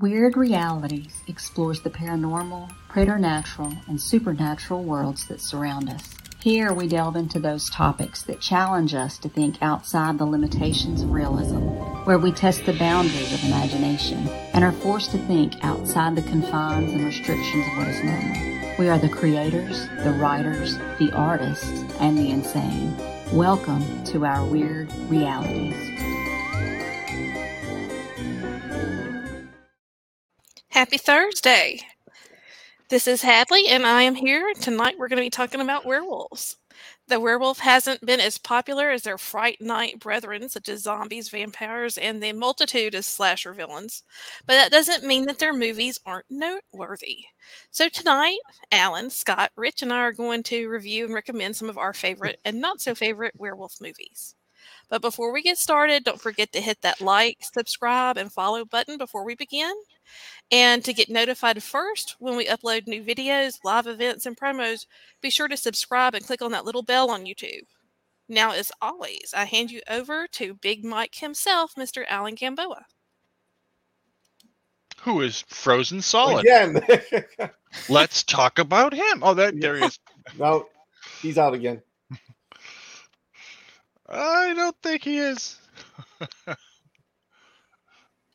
Weird Realities explores the paranormal, preternatural, and supernatural worlds that surround us. Here we delve into those topics that challenge us to think outside the limitations of realism, where we test the boundaries of imagination and are forced to think outside the confines and restrictions of what is normal. We are the creators, the writers, the artists, and the insane. Welcome to our Weird Realities. Happy Thursday. This is Hadley, and I am here. Tonight we're going to be talking about werewolves. The werewolf hasn't been as popular as their Fright Night brethren, such as zombies, vampires, and the multitude of slasher villains. But that doesn't mean that their movies aren't noteworthy. So tonight, Alan, Scott, Rich, and I are going to review and recommend some of our favorite and not so favorite werewolf movies. But before we get started, don't forget to hit that like, subscribe, and follow button before we begin. And to get notified first when we upload new videos, live events, and promos, be sure to subscribe and click on that little bell on YouTube. Now, as always, I hand you over to Big Mike himself, Mr. Alan Gamboa. Who is frozen solid? Again. Let's talk about him. Oh, that there he is. no, he's out again. I don't think he is.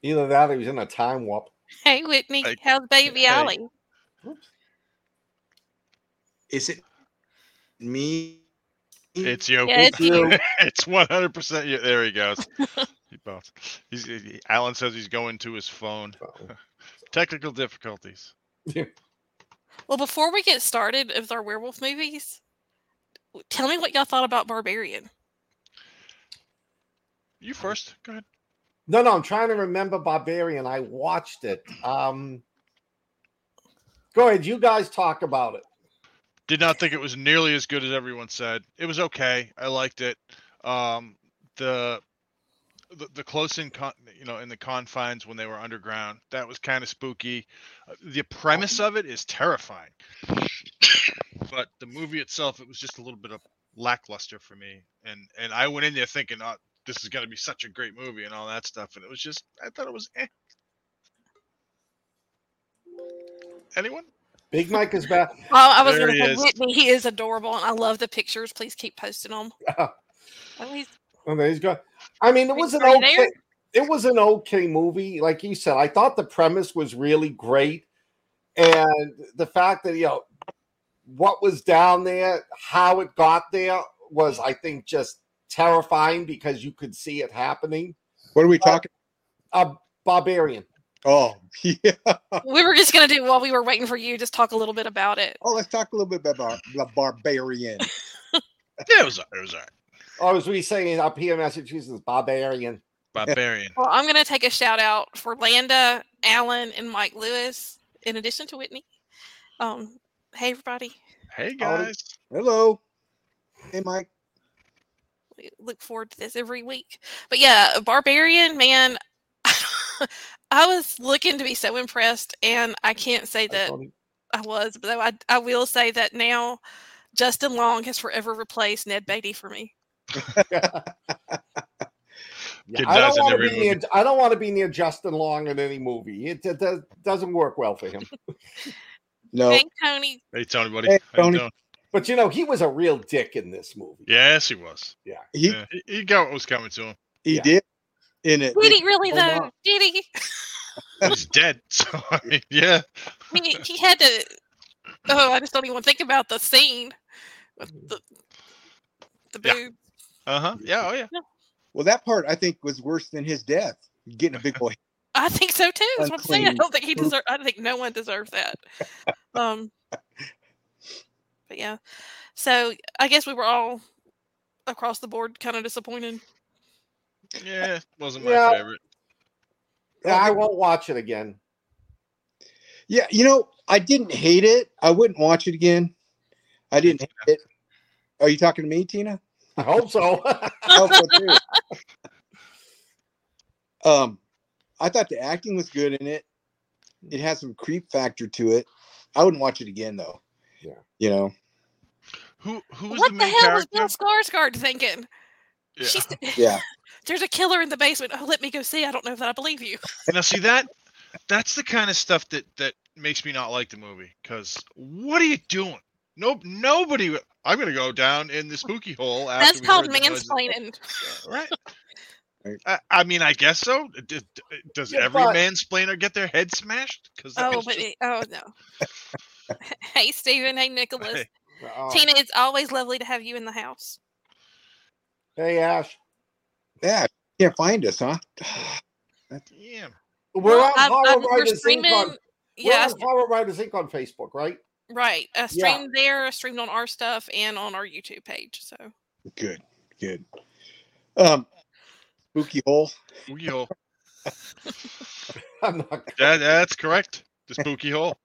Either that or he was in a time warp. Hey, Whitney, Hey, how's baby hey. Ollie? Is it me? It's you. Yeah, it's you. it's one hundred percent you. There he goes. he bounced. He's, he, Alan says he's going to his phone. Technical difficulties. Yeah. Well, before we get started with our werewolf movies, tell me what y'all thought about Barbarian. You first. Go ahead. No, no, I'm trying to remember Barbarian. I watched it. Um, go ahead. You guys talk about it. Did not think it was nearly as good as everyone said. It was okay. I liked it. Um, the the, the close in con, you know in the confines when they were underground that was kind of spooky Uh, the premise of it is terrifying but the movie itself it was just a little bit of lackluster for me and and i went in there thinking oh this is going to be such a great movie and all that stuff and it was just i thought it was eh. anyone Big Mike is back. Oh, I was There going to he say is. Whitney. He is adorable, and I love the pictures. Please keep posting them. Oh, he's Oh, there he's go. I mean, it was an okay. there. It was an okay movie, like you said. I thought the premise was really great, and the fact that you know what was down there, how it got there, was I think just terrifying because you could see it happening. What are we Uh, talking? A barbarian. Oh, yeah. we were just going to do while we were waiting for you. Just talk a little bit about it. Oh, let's talk a little bit about the barbarian. yeah it was it was all right Or as we say up here in Massachusetts, barbarian. barbarian Well, I'm going to take a shout out for Landa, Alan, and Mike Lewis, in addition to Whitney. Um, hey, everybody. hey Howdy. guys Hello. Hey, Mike. We look forward to this every week. But yeah, Barbarian, man, I was looking to be so impressed, and I can't say that I was, but I, I will say that now Justin Long has forever replaced Ned Beatty for me. Yeah, I don't want to every be near. I don't want to be near Justin Long in any movie. It, it does, doesn't work well for him. No. Hey, Tony. hey tony buddy Hey, How you Tony. Doing? But you know, he was a real dick in this movie. yes he was Yeah. He yeah, he, he got what was coming to him he Yeah. did in it. Did he really, though? wow. Did he? he's dead so i mean yeah I mean, he had to. Oh, I just don't even think about the scene with the, the Yeah. uh-huh yeah oh yeah Well, that part I think was worse than his death. Getting a big boy. I think so too. That's what I'm saying. I don't think he poop. deserves. I think no one deserves that. Um, but yeah, so I guess we were all across the board kind of disappointed. yeah wasn't my Yeah. favorite Yeah, I won't watch it again. Yeah, you know, I didn't hate it. I wouldn't watch it again. I didn't hate it. Are you talking to me, Tina? I hope so. I hope so, too. Um, I thought the acting was good in it. It has some creep factor to it. I wouldn't watch it again though. Yeah. You know. who who what the the, main hell was Bill Skarsgård thinking? yeah. She's, Yeah. there's a killer in the basement. Oh, let me go see. I don't know that I believe you. now see that that's the kind of stuff that that makes me not like the movie. Because what are you doing? Nope, nobody. I'm gonna go down in the spooky hole. After That's called heard the noises. mansplaining. right? Right. I, I mean, I guess so. D- d- Does Yeah, every but- mansplainer get their head smashed? Because Oh, but it, oh no. hey, Stephen. Hey, Nicholas. Hey. Oh, Tina, it's always lovely to have you in the house. Hey, Ash. Yeah, can't find us, huh? yeah, We're Well, on I've- Horror I've- we're Writers Inc. streaming. On, we're Yeah, on Horror Writers Inc. on Facebook, right? right. I Yeah. streamed there, I streamed on our stuff, and on our YouTube page. So Good, good. Um, spooky hole. spooky hole. I'm not. That, that's correct. The spooky hole.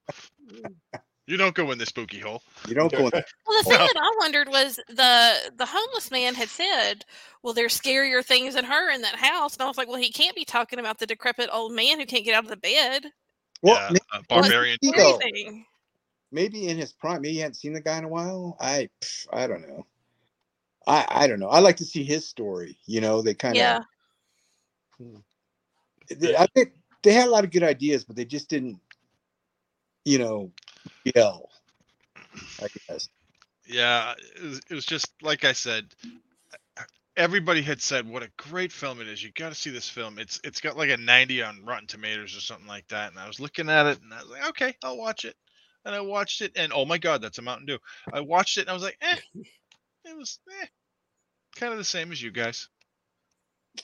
You don't go in the spooky hole. You don't go. In, Well, the thing Well- that I wondered was the the homeless man had said, "Well, there's scarier things than her in that house," and I was like, "Well, he can't be talking about the decrepit old man who can't get out of the bed." well, yeah, may- uh, barbarian. He Scary go. thing. maybe in his prime. Maybe you hadn't seen the guy in a while. I, pff, I don't know. I, I don't know. I like to see his story. You know, they kind of. Yeah, I think they had a lot of good ideas, but they just didn't. You know, yell. I guess. Yeah, it was, it was just like I said. Everybody had said what a great film it is. You got to see this film. It's it's got like a 90 on Rotten Tomatoes or something like that. And I was looking at it and I was like, okay, I'll watch it. And I watched it and oh my god, that's a Mountain Dew. I watched it and I was like, eh, it was eh, kind of the same as you guys.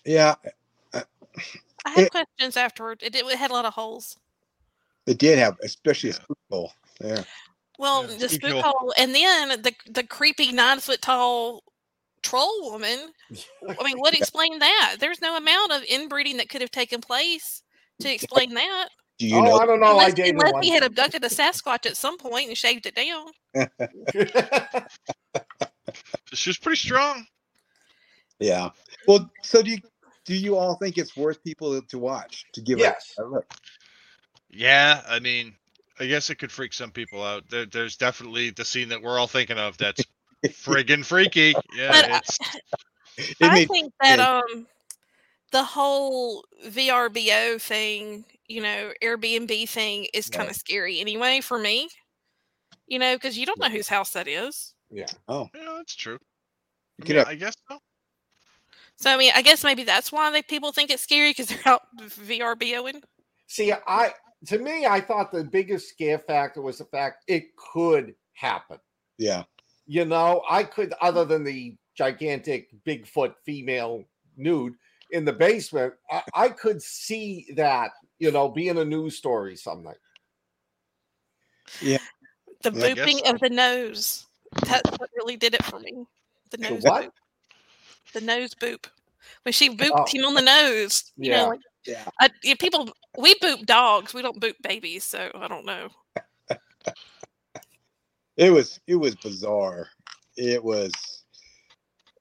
Yeah, I had It- questions afterward. It, did, it had a lot of holes. it did have, especially a Yeah. spook hole. Yeah. Well, Yeah, the spook hole. hole, and then the the creepy nine foot tall troll woman. I mean, what explained that? There's no amount of inbreeding that could have taken place to explain that. Do you oh, know? I don't know. I unless unless one. he had abducted a Sasquatch at some point and shaved it down. She was pretty strong. Yeah. Well, so do you do you all think it's worth people to watch to give yes. it a look? Yeah, I mean, I guess it could freak some people out. There, there's definitely the scene that we're all thinking of that's friggin' freaky. Yeah, But I- it's It I think that um the whole VRBO thing, you know, Airbnb thing is kind of Right. scary anyway for me. You know, because you don't know whose house that is. yeah. oh, yeah, that's true. you I, could mean, I guess so. So I mean, I guess maybe that's why they people think it's scary because they're out VRBOing. See, I to me, I thought the biggest scare factor was the fact it could happen. yeah. You know, I could, other than the gigantic Bigfoot female nude in the basement, I, I could see that, you know, being a news story someday. The Yeah, I guess booping so. of the nose. That's what really did it for me. The The nose what? boop. The nose boop. When she booped Oh. him on the nose. You Yeah. know, like Yeah. I, yeah, people we boop dogs, we don't boop babies, so I don't know. It was it was bizarre. It was.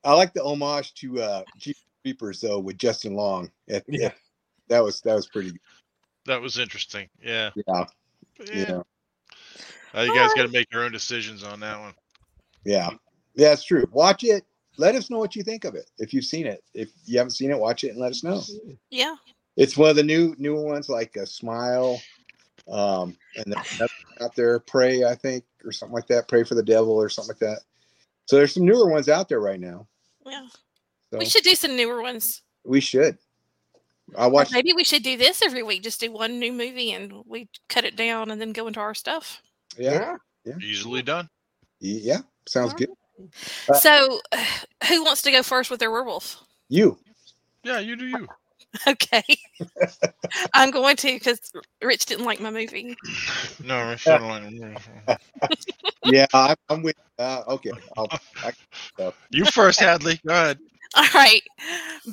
I like the homage to uh Jeepers Creepers though with Justin Long. At, Yeah. that was that was pretty. That was interesting. Yeah. Yeah, yeah, yeah. Uh, you guys got to make your own decisions on that one. yeah, yeah. It's true. Watch it. Let us know what you think of it. If you've seen it, if you haven't seen it, watch it and let us know. Yeah. It's one of the new newer ones, like a Smile, um, and out there, Pray, I think, or something like that. Pray for the Devil or something like that. So there's some newer ones out there right now. Yeah. So We should do some newer ones. we should. I watch maybe we should do this every week. Just do one new movie and we cut it down and then go into our stuff. Yeah, yeah. Easily done. yeah, sounds Alright. good. Uh, So, who wants to go first with their werewolf? You. Yeah, you do you. Okay. I'm going to because Rich didn't like my movie. No, I should like. Yeah, I'm, I'm with. Uh, okay, I'll, I, You first, Hadley. Go ahead. All right.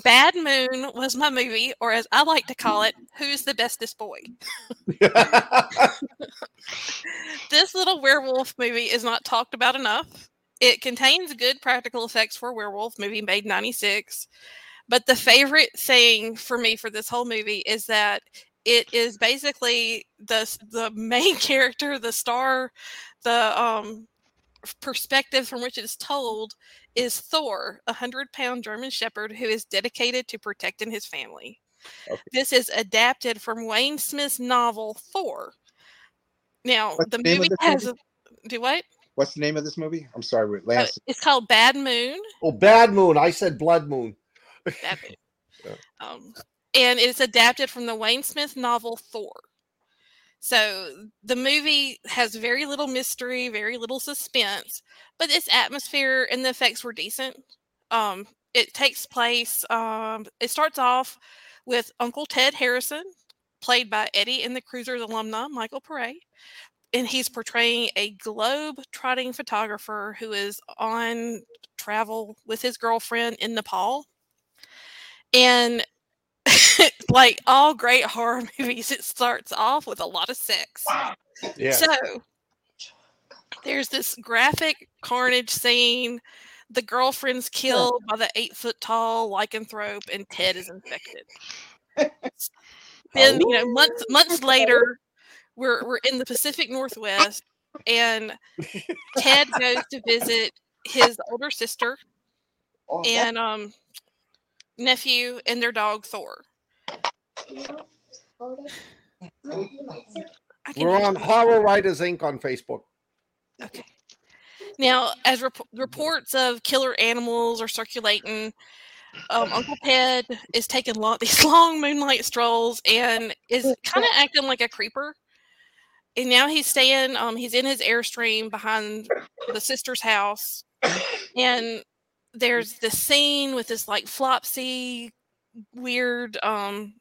Bad Moon was my movie, or as I like to call it, Who's the Bestest Boy? This little werewolf movie is not talked about enough. It contains good practical effects for a werewolf movie made 96. But the favorite thing for me for this whole movie is that it is basically the the main character, the star, the um perspective from which it is told is Thor, a hundred pound German shepherd who is dedicated to protecting his family. Okay. This is adapted from Wayne Smith's novel Thor. Now, What's the the movie this has movie? a, do what? What's the name of this movie? I'm sorry, wait, Uh, it's called Bad Moon. Oh, Bad Moon. I said Blood Moon. Yeah. Um, and it's adapted from the Wayne Smith novel Thor. So the movie has very little mystery, very little suspense, but its atmosphere and the effects were decent. Um, it takes place. Um, it starts off with Uncle Ted Harrison, played by Eddie and the Cruisers alumna Michael Pare, and he's portraying a globe-trotting photographer who is on travel with his girlfriend in Nepal. And like all great horror movies, it starts off with a lot of sex. Yeah. So there's this graphic carnage scene. The girlfriend's killed by the eight foot tall lycanthrope, and Ted is infected. then you know months months later, we're we're in the Pacific Northwest, and Ted goes to visit his older sister and um nephew and their dog Thor. We're on Horror Writers Inc. on Facebook. Okay. Now, as rep- reports of killer animals are circulating, um, Uncle Ted is taking long, these long moonlight strolls and is kind of acting like a creeper. And now he's staying, um, he's in his airstream behind the sister's house. And there's the scene with this like flopsy, weird, um,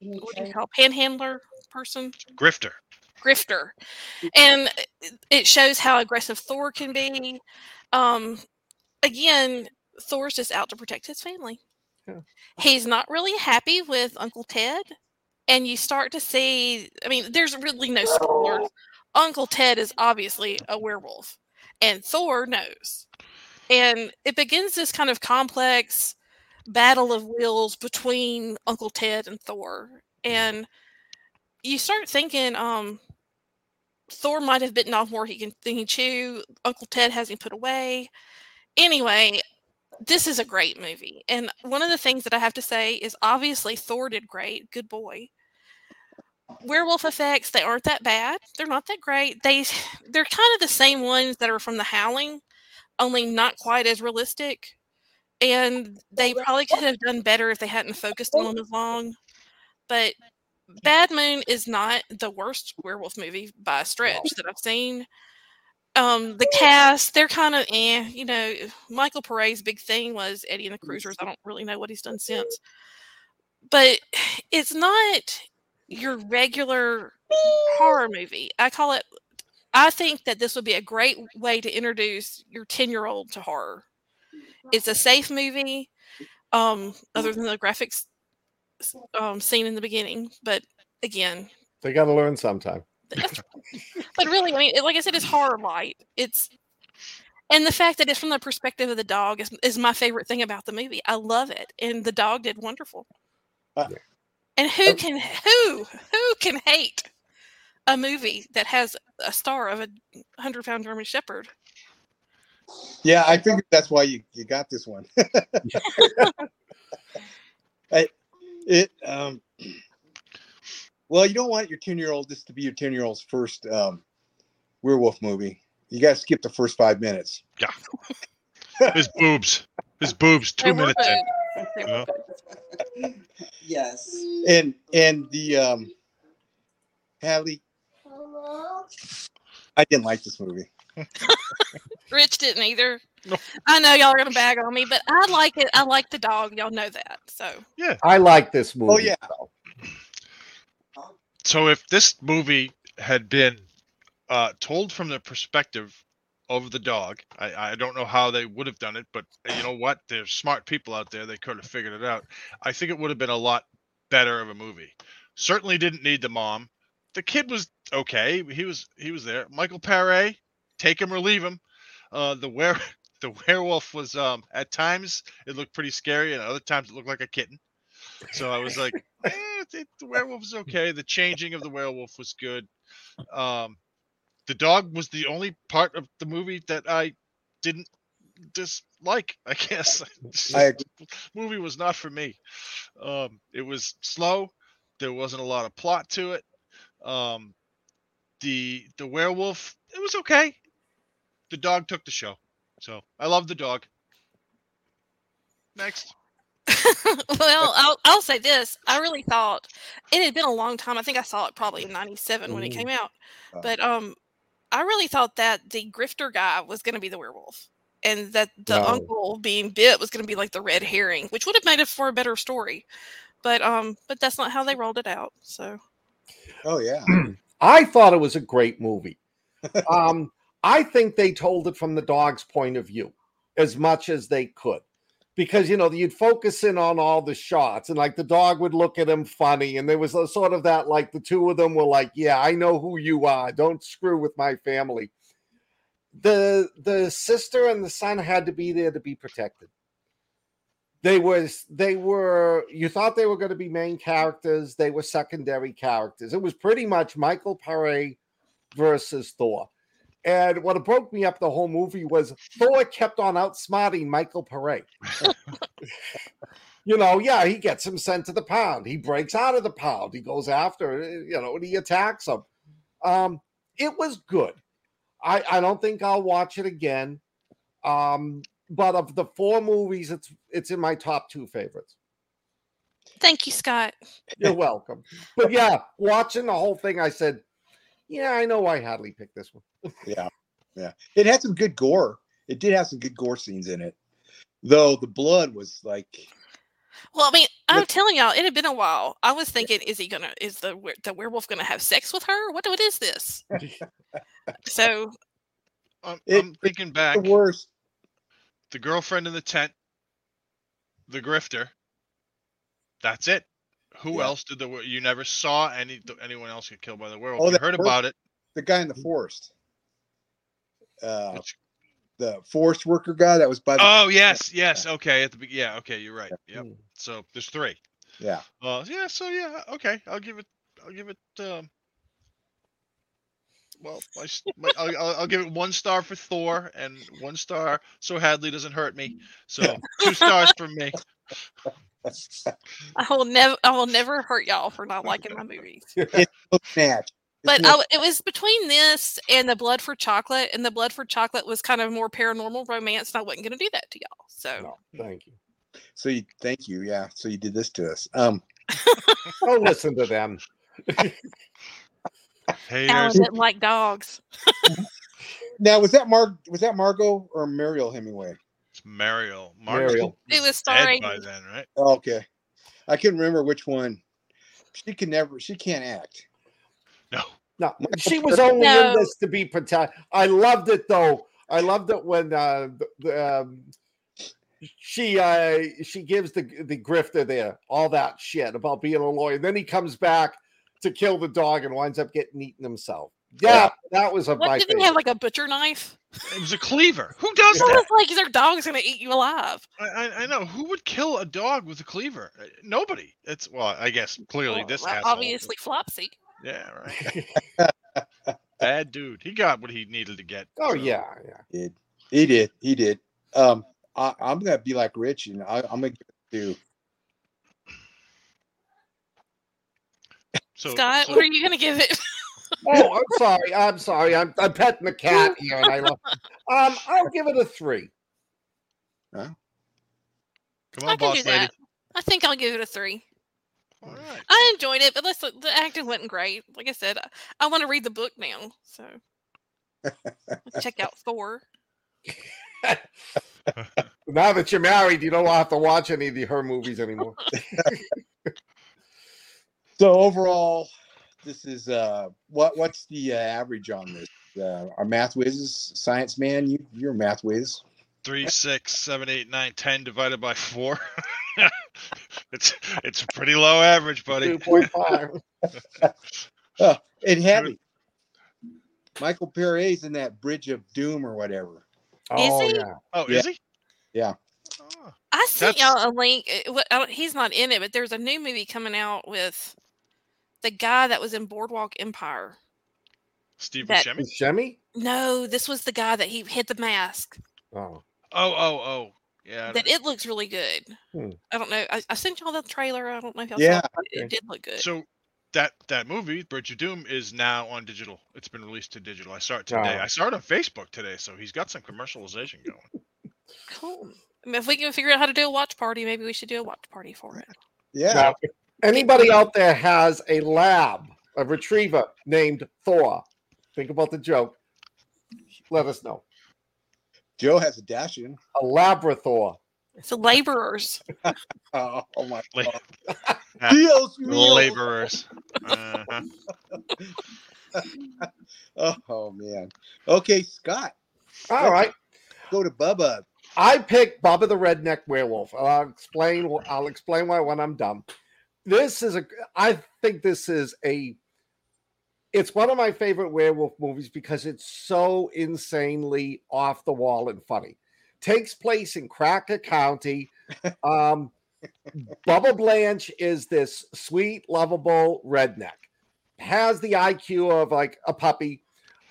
what do you call panhandler person? Grifter. grifter. And it- it shows how aggressive thor can be. Um again thor's just out to protect his family. Yeah. he's not really happy with uncle ted and you start to see i mean there's really no spoilers. Uncle ted is obviously a werewolf and thor knows and it begins this kind of complex battle of wills between uncle ted and thor and you start thinking um Thor might have bitten off more he can than he chew. Uncle Ted has him put away. Anyway, this is a great movie. And one of the things that I have to say is obviously Thor did great. Good boy. Werewolf effects, they aren't that bad. They're not that great. They they're kind of the same ones that are from the Howling, only not quite as realistic. And they probably could have done better if they hadn't focused on them as long. But Bad Moon is not the worst werewolf movie by a stretch that I've seen. Um, the cast, they're kind of eh, you know, Michael Pare's big thing was Eddie and the Cruisers. I don't really know what he's done since. But it's not your regular horror movie. I call it I think that this would be a great way to introduce your 10-year-old to horror. It's a safe movie, um, other than the graphics um, scene in the beginning. But again, They got to learn sometime. but really, I mean, like I said, it's horror light. It's and the fact that it's from the perspective of the dog is, is my favorite thing about the movie. I love it, and the dog did wonderful. Uh, and who can who who can hate a movie that has a star of a hundred pound German Shepherd? Yeah, I figured that's why you, you got this one. I, it um well you don't want your 10 year old this to be your 10 year old's first um werewolf movie. You gotta skip the first five minutes. Yeah, his boobs. His boobs. Two They minutes in. good. They were Yeah. Yes. And and the um Hadley, I didn't like this movie. Rich didn't either. No. I know y'all are gonna bag on me, but I like it. I like the dog. Y'all know that. So yeah, I like this movie. Oh, yeah. though. So if this movie had been uh, told from the perspective of the dog, I, I don't know how they would have done it, but you know what? There's smart people out there. They could have figured it out. I think it would have been a lot better of a movie. Certainly didn't need the mom. The kid was okay. He was he was there. Michael Paré, take him or leave him. Uh, the were the werewolf was um, at times it looked pretty scary, and other times it looked like a kitten. So I was like, eh, it, the werewolf was okay. The changing of the werewolf was good. Um, the dog was the only part of the movie that I didn't dislike. I guess I movie was not for me. Um, it was slow. There wasn't a lot of plot to it. Um, the the werewolf, it was okay. The dog took the show, so I love the dog. Next, well, I'll, I'll say this. I really thought it had been a long time. I think I saw it probably in 97 when it came out. But um, I really thought that the grifter guy was going to be the werewolf and that the No. uncle being bit was going to be like the red herring, which would have made it for a better story. But um, but that's not how they rolled it out. So Oh yeah. I thought it was a great movie. Um, I think they told it from the dog's point of view as much as they could. Because you know, you'd focus in on all the shots, and like the dog would look at him funny, and there was a sort of that like the two of them were like, Yeah, I know who you are. Don't screw with my family. The the sister and the son had to be there to be protected. They was they were you thought they were going to be main characters, they were secondary characters. It was pretty much Michael Paré versus Thor. And what broke me up the whole movie was Thor kept on outsmarting Michael Paré. you know, yeah, he gets him sent to the pound. He breaks out of the pound. He goes after, you know, and he attacks him. Um, it was good. I, I don't think I'll watch it again. Um, but of the four movies, it's it's in my top two favorites. thank you, Scott. You're welcome. But yeah, watching the whole thing, I said, yeah, I know why Hadley picked this one. Yeah. Yeah. It had some good gore. It did have some good gore scenes in it. Though the blood was like Well, I mean, I'm Look- telling y'all, it had been a while. I was thinking, is he gonna? Is the the werewolf gonna have sex with her? What what is this? so I'm, It- I'm thinking back. the worst. The girlfriend in the tent, the grifter. That's it. Who Yeah. else did the? You never saw any anyone else get killed by the werewolf. Oh, you heard about it. The guy in the forest. Uh Which- the forest worker guy that was by the oh yes, yes. Okay, at the yeah. Okay, you're right. Yep. Mm. So there's three. yeah. Uh, yeah. So yeah. Okay, I'll give it. I'll give it. Um, well, my, my, I'll, I'll, I'll give it one star for Thor and one star so Hadley doesn't hurt me. So two stars from me. I will never I will never hurt y'all for not liking my movies. It's no snatch. It's But no- I w it was between this and the Blood for Chocolate, and the Blood for Chocolate was kind of more paranormal romance, and I wasn't going to do that to y'all. So No, thank you. so you thank you. Yeah. So you did this to us. Um Don't listen to them. Alan Haters. didn't like dogs. now was that Mar was that Margot or Mariel Hemingway? It's Mariel. Mariel. It was dead starring. by then, right? Oh, okay. I can't remember which one. She can never she can't act. No. No, she was only No. in this to be protected. I loved it though. I loved it when uh, the, the, um, she uh, she gives the the grifter there all that shit about being a lawyer. Then he comes back to kill the dog and winds up getting eaten himself. Yeah, that was a What did he favorite. have like a butcher knife? It was a cleaver. Who does I that? was like, their dog's going to eat you alive. I, I, I know. Who would kill a dog with a cleaver? Uh, Nobody. It's well, I guess clearly Well, this well, asshole. obviously Flopsy. Yeah, right. Bad dude. He got what he needed to get. oh so- yeah, yeah. Did he did he did. Um, I, I'm gonna be like Rich, and I, I'm gonna give it to So, Scott, so- what are you going to give it? Oh, I'm sorry. I'm sorry. I'm, I'm petting the cat here, and I love. Um, I'll give it a three. come I on, can boss do lady. I think I'll give it a three. All right. I enjoyed it, but listen, the acting wasn't great. Like I said, I, I want to read the book now, so check out Thor. Now that you're married, you don't have to watch any of the, her movies anymore. So overall, this is uh, what what's the uh, average on this? Uh, our math whizzes, science man, you you're a math whiz. Three, six, seven, eight, nine, ten divided by four. it's it's a pretty low average, buddy. Two point five. It had me. Michael Paré's in that Bridge of Doom or whatever. Oh he? yeah. Oh, Yeah. is he? Yeah. Oh, I sent That's- y'all a link. uh, what- I don't- He's not in it, but there's a new movie coming out with the guy that was in Boardwalk Empire. Steve That- Buscemi? Shemi? No, this was the guy that he hit the mask. Oh. Oh, oh, oh. Yeah. That don't- it looks really good. Hmm. I don't know. I, I sent y'all the trailer. I don't know if y'all Yeah, saw it. okay. It did look good. So that that movie, Bridge of Doom, is now on digital. It's been released to digital. I saw it today. Oh. I saw it on Facebook today, so he's got some commercialization going. cool. I mean, if we can figure out how to do a watch party, maybe we should do a watch party for it. Yeah. Now, if anybody out there has a lab, a retriever named Thor, think about the joke. Let us know. Joe has a dashing. A Labrathor. So laborers. Oh, oh my god. Dios. Laborers. Uh-huh. Oh man. Okay, Scott. All right. Go to Bubba. I picked Bubba the Redneck Werewolf. I'll explain. I'll explain why when I'm done. This is a. I think this is a. It's one of my favorite werewolf movies because it's so insanely off the wall and funny. Takes place in Cracker County. Um, Bubba Blanche is this sweet, lovable redneck. Has the IQ of like a puppy.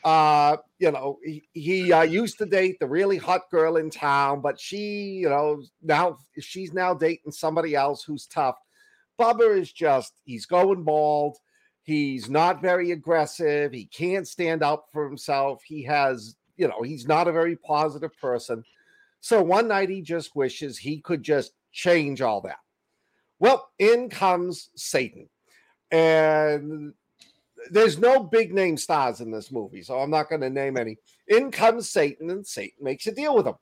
Uh, you know, he, he uh, used to date the really hot girl in town, but she, you know, now she's now dating somebody else who's tough. Bubba is just, he's going bald. He's not very aggressive. He can't stand up for himself. He has, you know, he's not a very positive person. So one night he just wishes he could just change all that. Well, in comes Satan. And there's no big name stars in this movie, so I'm not going to name any. In comes Satan, and Satan makes a deal with him.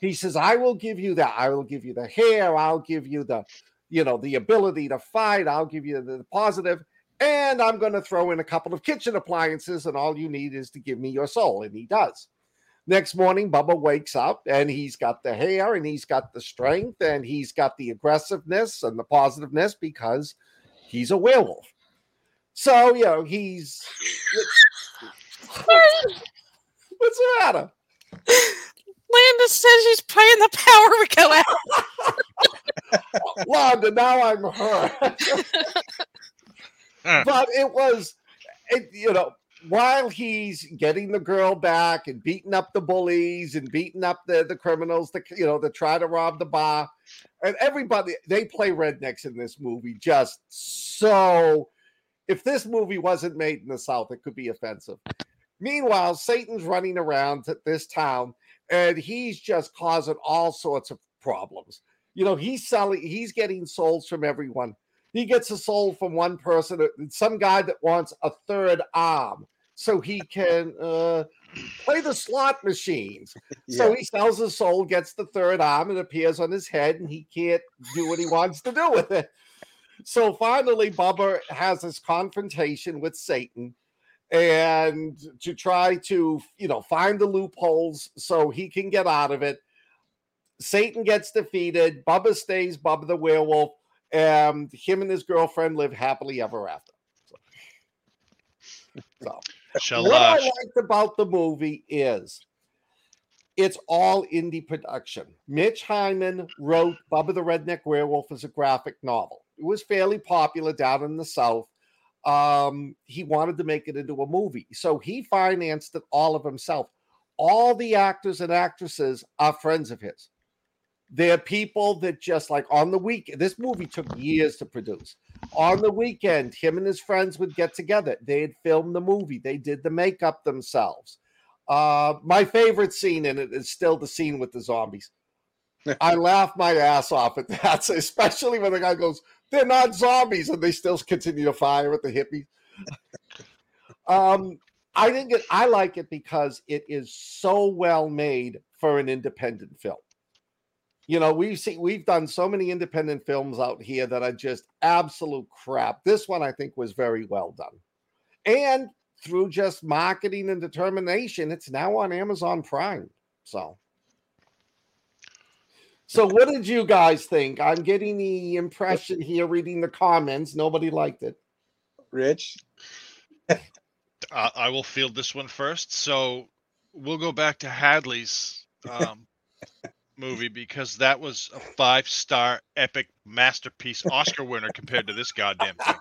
He says, I will give you that. I will give you the hair. I'll give you the, you know, the ability to fight. I'll give you the positive, And I'm going to throw in a couple of kitchen appliances, and all you need is to give me your soul. And he does. Next morning, Bubba wakes up and he's got the hair and he's got the strength and he's got the aggressiveness and the positiveness because he's a werewolf. So, you know, he's. What's the matter? Linda says she's playing the power We go out. Wanda, now I'm hurt. Huh. but it was, it, you know, while he's getting the girl back and beating up the bullies and beating up the, the criminals that, you know, that try to rob the bar, and everybody, they play rednecks in this movie just so. If this movie wasn't made in the South, it could be offensive. Meanwhile, Satan's running around this town and he's just causing all sorts of problems. You know, he's selling, he's getting souls from everyone. He gets a soul from one person, uh, some guy that wants a third arm so he can uh, play the slot machines. So he sells his soul, gets the third arm, and appears on his head, and he can't do what he wants to do with it. So finally, Bubba has this confrontation with Satan and to try to, you know, find the loopholes so he can get out of it. Satan gets defeated. Bubba stays Bubba the werewolf, and him and his girlfriend live happily ever after. So, what uh, I Shalash. liked about the movie is it's all indie production. Mitch Hyman wrote Bubba the Redneck Werewolf as a graphic novel. It was fairly popular down in the South. Um, he wanted to make it into a movie, so he financed it all of himself. All the actors and actresses are friends of his. They're people that just like on the week. This movie took years to produce. On the weekend, him and his friends would get together. They'd film the movie. They did the makeup themselves. Uh, my favorite scene in it is still the scene with the zombies. I laugh my ass off at that, especially when the guy goes, "They're not zombies," and they still continue to fire at the hippies. um, I think it. I like it because it is so well made for an independent film. You know, we've seen we've done so many independent films out here that are just absolute crap. This one I think was very well done. And through just marketing and determination, it's now on Amazon Prime. So so what did you guys think? I'm getting the impression here reading the comments nobody liked it. Rich. Uh, I will field this one first. So we'll go back to Hadley's um, movie because that was a five star epic masterpiece Oscar winner compared to this goddamn thing.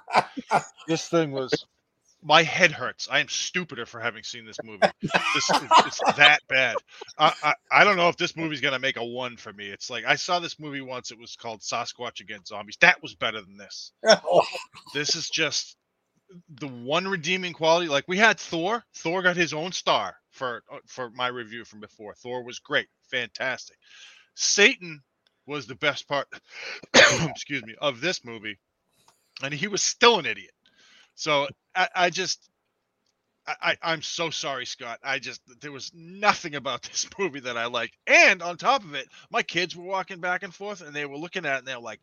This thing was my head hurts. I am stupider for having seen this movie. This is it's that bad. I, I I don't know if this movie's gonna make a one for me. It's like I saw this movie once. It was called Sasquatch Against Zombies. That was better than this. This is just the one redeeming quality. Like we had Thor. Thor got his own star for uh, for my review from before. Thor was great, fantastic. Satan was the best part. excuse me of this movie, and he was still an idiot. So I, I just. I, I, I'm so sorry, Scott. I just there was nothing about this movie that I liked. And on top of it, my kids were walking back and forth and they were looking at it and they were like,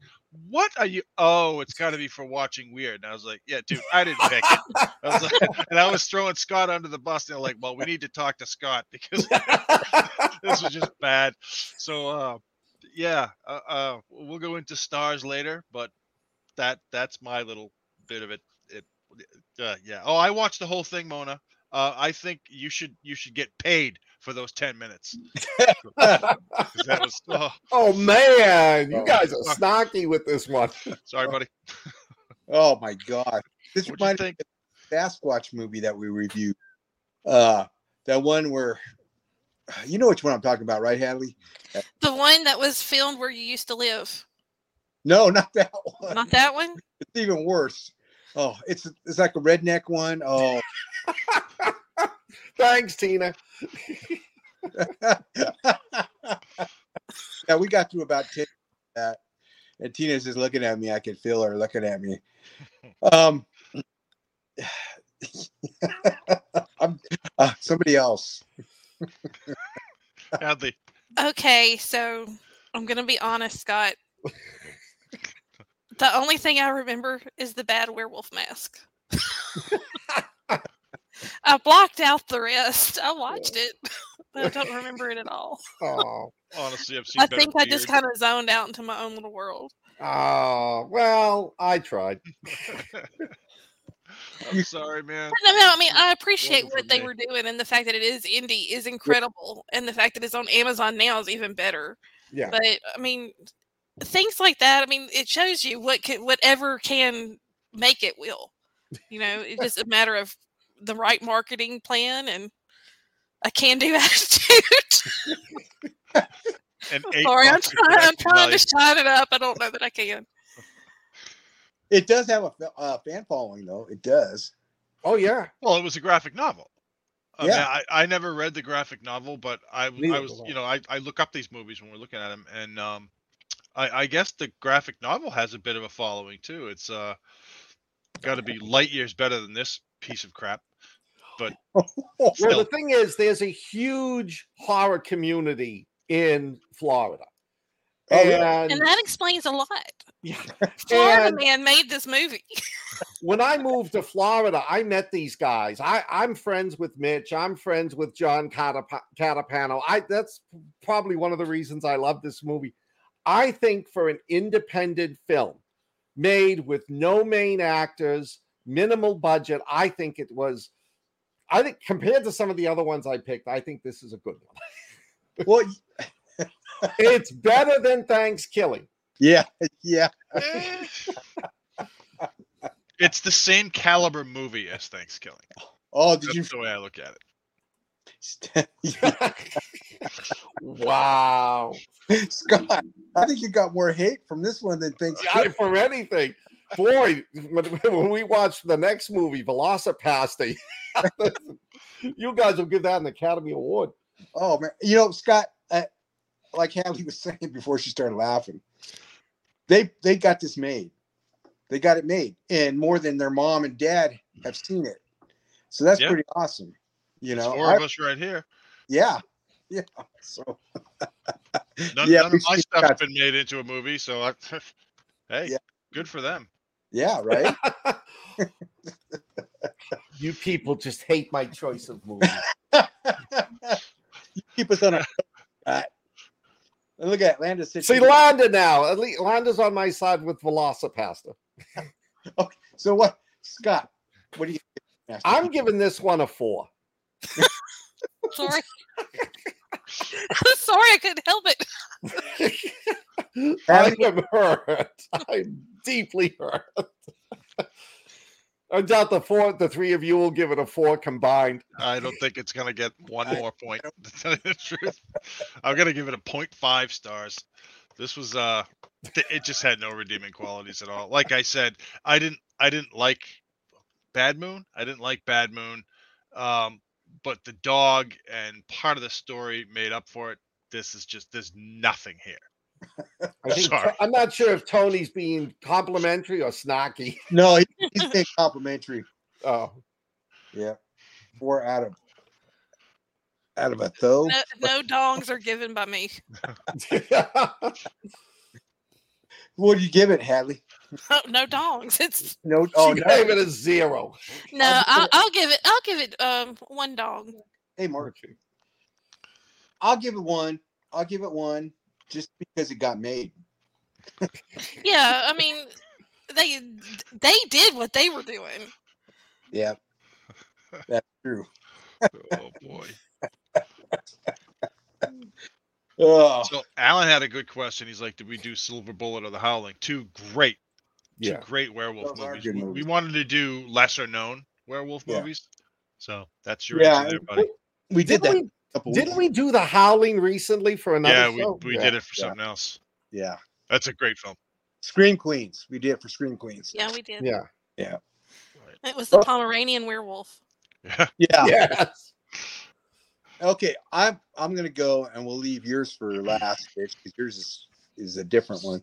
What are you oh, it's gotta be for watching weird. And I was like, Yeah, dude, I didn't pick it. I was like, and I was throwing Scott under the bus. And they're like, Well, we need to talk to Scott because this was just bad. So uh yeah, uh, uh we'll go into stars later, but that that's my little bit of it. It uh, yeah. Oh, I watched the whole thing, Mona. Uh, I think you should you should get paid for those ten minutes. that was oh, oh man, you Oh. guys are snarky with this one. sorry, buddy. oh my god. This What'd you reminded think? me of the Sasquatch movie that we reviewed. Uh that one where you know which one I'm talking about, right, Hadley? The one that was filmed where you used to live. No, not that one. Not that one. It's even worse. Oh, it's it's like a redneck one. Oh, Thanks, Tina. yeah, we got through about ten. of That and Tina's just looking at me. I can feel her looking at me. Um, I'm uh, somebody else. Hadley. Okay, so I'm gonna be honest, Scott. The only thing I remember is the bad werewolf mask. I blocked out the rest. I watched it, but I don't remember it at all. Oh, Honestly, I've seen. I better think I just kind of zoned out into my own little world. oh, well, I tried. I'm sorry, man. No, no, I mean I appreciate Wasn't what they me. were doing, and the fact that it is indie is incredible, and the fact that it's on Amazon now is even better. Yeah. But I mean, things like that. I mean, it shows you what can, whatever can make it will. You know, it's just a matter of the right marketing plan and a can-do attitude. And eight Sorry, I'm trying. I'm trying to shine it up. I don't know that I can. It does have a uh, fan following, though. It does. Oh yeah. Well, it was a graphic novel. I mean, Yeah. I, I never read the graphic novel, but I, w- Neither I was, you know, I, I look up these movies when we're looking at them, and um, I, I guess the graphic novel has a bit of a following too. It's uh, got to be light years better than this piece of crap. But well, Still. the thing is, there's a huge horror community in Florida. Oh, and And that explains a lot. yeah, Florida man made this movie. when I moved to Florida, I met these guys. I, I'm friends with Mitch. I'm friends with John Catap- Catapano. I that's probably one of the reasons I love this movie. I think for an independent film made with no main actors, minimal budget, I think it was. I think compared to some of the other ones I picked, I think this is a good one. Well, It's better than Thanksgiving. yeah, yeah. It's the same caliber movie as Thanksgiving. Oh, did That's the way I look at it. You, wow. Scott? I think you got more hate from this one than things. I, for anything. Boy, when, when we watch the next movie, Velocipastor, you guys will give that an Academy Award. Oh man, you know, Scott, uh, like Hadley was saying before she started laughing, they they got this made. They got it made, and more than their mom and dad have seen it. So that's Yeah. pretty awesome. You There's know, four I- of us right here. yeah, yeah. So None, Yeah, none of my see stuff's that. been made into a movie, so I, hey, Yeah. good for them. yeah, right. You people just hate my choice of movie. you keep us on our. Right. And look at Landis. sitting See. Landa now. At least Landa's on my side with Velocipastor. So what, Scott? What do you? I'm giving this one a four. Sorry. Sorry, I couldn't help it. I am hurt. I'm deeply hurt. I doubt the four, the three of you will give it a four combined. I don't think it's gonna get one more point. To tell you the truth, I'm gonna give it a 0.5 stars. This was uh, it just had no redeeming qualities at all. Like I said, I didn't, I didn't like Bad Moon. I didn't like Bad Moon, um, but the dog and part of the story made up for it. This is just there's nothing here. I think Sorry. I'm not sure if Tony's being complimentary or snarky. No, he, he's being complimentary. Oh, Yeah, four Adam. of out of a though. No, no dongs are given by me. What do you give it, Hadley? Oh, no dongs. It's No, she oh gave it a zero. no. I'll I'll, give it- I'll give it. I'll give it um one dong. Hey, Mark, I'll give it one. I'll give it one just because it got made. Yeah, I mean, they they did what they were doing. Yeah, that's true. Oh boy. Oh, So Alan had a good question. He's like, "Did we do Silver Bullet or The Howling?" Two great, two Yeah. great werewolf Those are movies. We- We wanted to do lesser known werewolf Yeah. movies, so that's your Yeah, answer there, buddy. we did Didn't that we? couple Didn't weeks. we do the Howling recently for another Yeah, we, show? we Yeah. did it for yeah. something else. Yeah, That's a great film. Scream Queens. We did it for Scream Queens. Yeah, we did. Yeah. Yeah. It was the Oh. Pomeranian werewolf. Yeah. Yeah. Yes. Okay, I'm I'm gonna go and we'll leave yours for last, because yours is is a different one.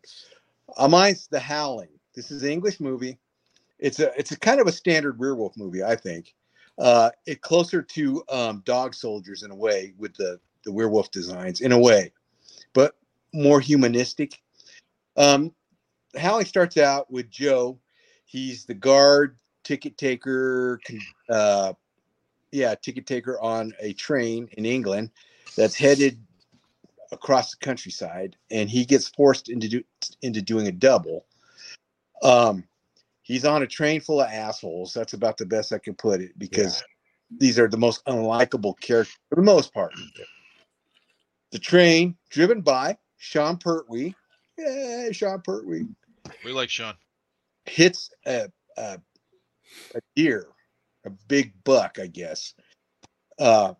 Uh, mine's The Howling. This is an English movie. It's a it's a kind of a standard werewolf movie, I think. Uh, it closer to um, Dog Soldiers in a way with the the werewolf designs in a way, but more humanistic. Um, Howling starts out with Joe. He's the guard, ticket taker, uh, yeah, ticket taker on a train in England that's headed across the countryside, and he gets forced into do, into doing a double. Um, he's on a train full of assholes. That's about the best I can put it because these are the most unlikable characters for the most part. The train driven by Sean Pertwee, yeah, Sean Pertwee We like Sean. hits a, a, a deer, a big buck, I guess. Uh,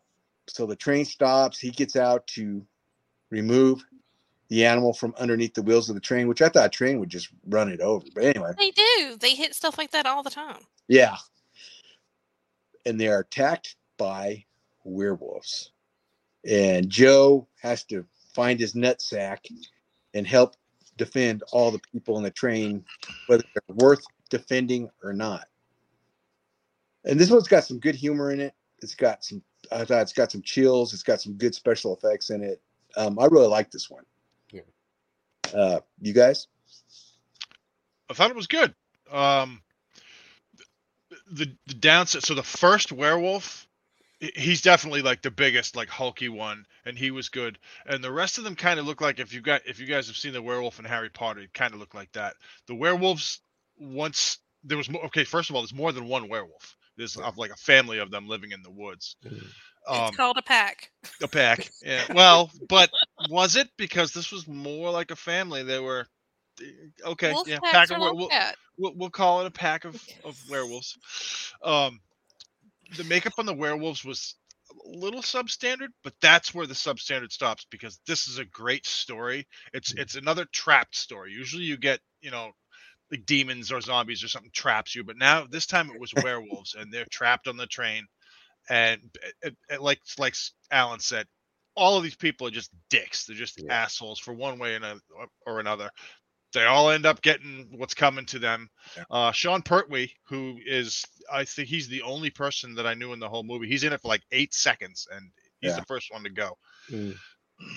so the train stops. He gets out to remove the animal from underneath the wheels of the train, which I thought a train would just run it over. But anyway, They do. They hit stuff like that all the time. yeah. And they are attacked by werewolves. And Joe has to find his nutsack and help defend all the people in the train, whether they're worth defending or not. And this one's got some good humor in it. It's got some, I thought it's got some chills. It's got some good special effects in it. Um, I really like this one. Uh, you guys? I thought it was good. Um, the the downside. So the first werewolf, he's definitely like the biggest, like hulky one, and he was good. And the rest of them kind of look like if you got if you guys have seen the werewolf in Harry Potter, it kind of looked like that. The werewolves once there was more. Okay, first of all, there's more than one werewolf. There's like a family of them living in the woods. Um, it's called a pack. a pack. Yeah. Well, but was it because this was more like a family? They were okay. Wolf yeah, pack of like we'll, we'll we'll call it a pack of of werewolves. Um, the makeup on the werewolves was a little substandard, but that's where the substandard stops because this is a great story. It's it's another trapped story. Usually you get you know like demons or zombies or something traps you, but now this time it was werewolves and they're trapped on the train, and it, it, like like Alan said, all of these people are just dicks. They're just Yeah. assholes for one way or another. They all end up getting what's coming to them. Yeah. Uh, Sean Pertwee, who is, I think he's the only person that I knew in the whole movie. He's in it for like eight seconds, and he's Yeah. the first one to go. Mm.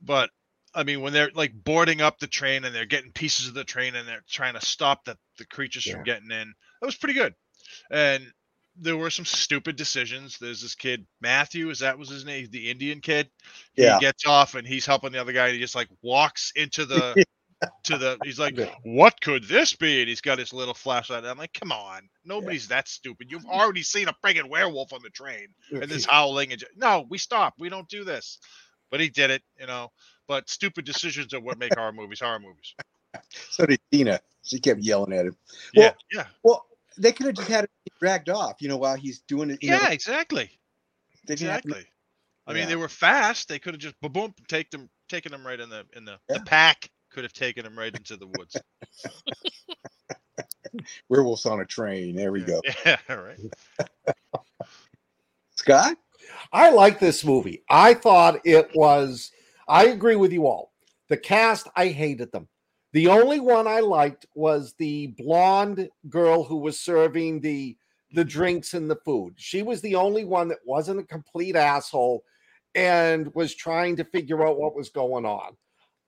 But I mean, when they're like boarding up the train and they're getting pieces of the train and they're trying to stop the, the creatures from getting in, that was pretty good. And there were some stupid decisions. There's this kid, Matthew, is that was his name? The Indian kid. He Yeah. gets off and he's helping the other guy. And he just like walks into the to the. He's like, "What could this be?" And he's got his little flashlight. I'm like, "Come on, nobody's that stupid. You've already seen a friggin' werewolf on the train." and this howling and ju- no, we stop. We don't do this. But he did it, you know. But stupid decisions are what make horror movies horror movies. So did Tina. She kept yelling at him. Yeah, Well- yeah. Well, they could have just had dragged off. You know, while he's doing it. You Yeah, know, exactly. they to- Exactly. I mean, Yeah. they were fast. They could have just boom, boom, take them, taken them right in the in the Yeah. the pack. Could have taken them right into the woods. werewolves on a train. There we go. Yeah, right. Scott. I like this movie. I thought it was, I agree with you all. The cast, I hated them. The only one I liked was the blonde girl who was serving the the drinks and the food. She was the only one that wasn't a complete asshole and was trying to figure out what was going on.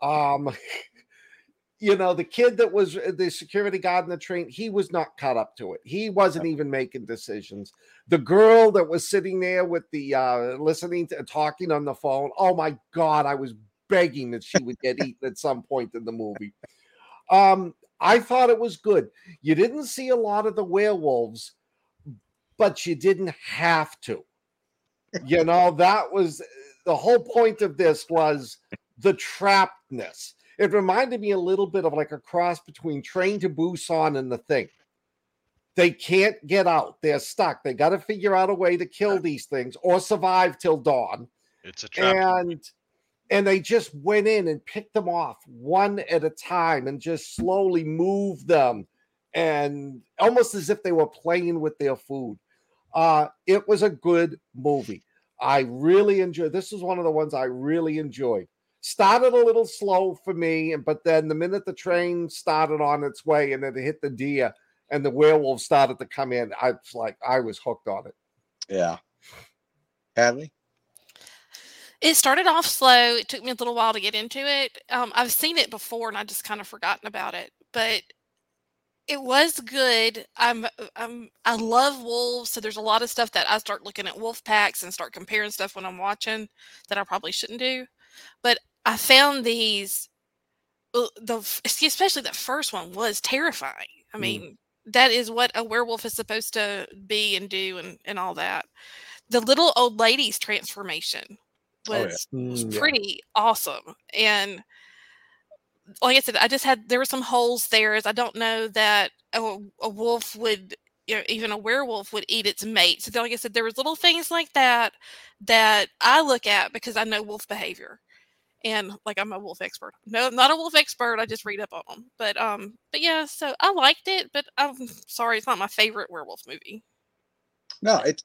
Um you know, the kid that was uh, the security guard in the train, he was not caught up to it. He wasn't even making decisions the girl that was sitting there with the uh listening to talking on the phone oh my god i was begging that she would get eaten at some point in the movie um i thought it was good you didn't see a lot of the werewolves but you didn't have to you know that was the whole point of this was the trappedness it reminded me a little bit of like a cross between train to busan and the thing they can't get out. They're stuck. They got to figure out a way to kill these things or survive till dawn. It's a trap. And and they just went in and picked them off one at a time and just slowly moved them and almost as if they were playing with their food. Uh it was a good movie. I really enjoyed. This is one of the ones I really enjoyed. Started a little slow for me, but then the minute the train started on its way and then it hit the deer, and the werewolves started to come in, I was like, I was hooked on it. Yeah. Hadley. It started off slow. It took me a little while to get into it. Um, I've seen it before and I just kind of forgotten about it, but it was good. I'm, I'm, I love wolves, so there's a lot of stuff that I start looking at wolf packs and start comparing stuff when I'm watching that I probably shouldn't do. But I found these, uh, the especially that first one was terrifying. I Mm. mean, that is what a werewolf is supposed to be and do and, and all that. The little old lady's transformation Oh, yeah. was was Mm, yeah. pretty awesome. And like I said, I just had there were some holes there. As I don't know that a, a wolf would, you know, even a werewolf would eat its mate. So like I said, there was little things like that that I look at because I know wolf behavior. And like I'm a wolf expert. No, not a wolf expert. I just read up on them. But um, but yeah. So I liked it, but I'm sorry, it's not my favorite werewolf movie No, it's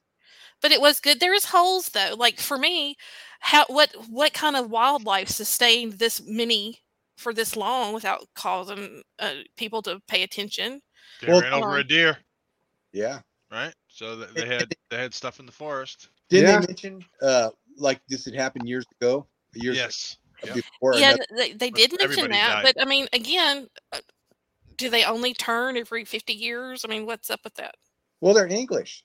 but it was good. There is holes though. Like for me, how what what kind of wildlife sustained this many for this long without causing uh, people to pay attention? They Well, ran over um, a deer, yeah. right? So th- they had they had stuff in the forest. Didn't Yeah. they mention uh like this had happened years ago? Years Yes. yeah. before. yeah, another- they, they But did mention that, died. but I mean, again, uh, do they only turn every fifty years? I mean, what's up with that? well, they're English,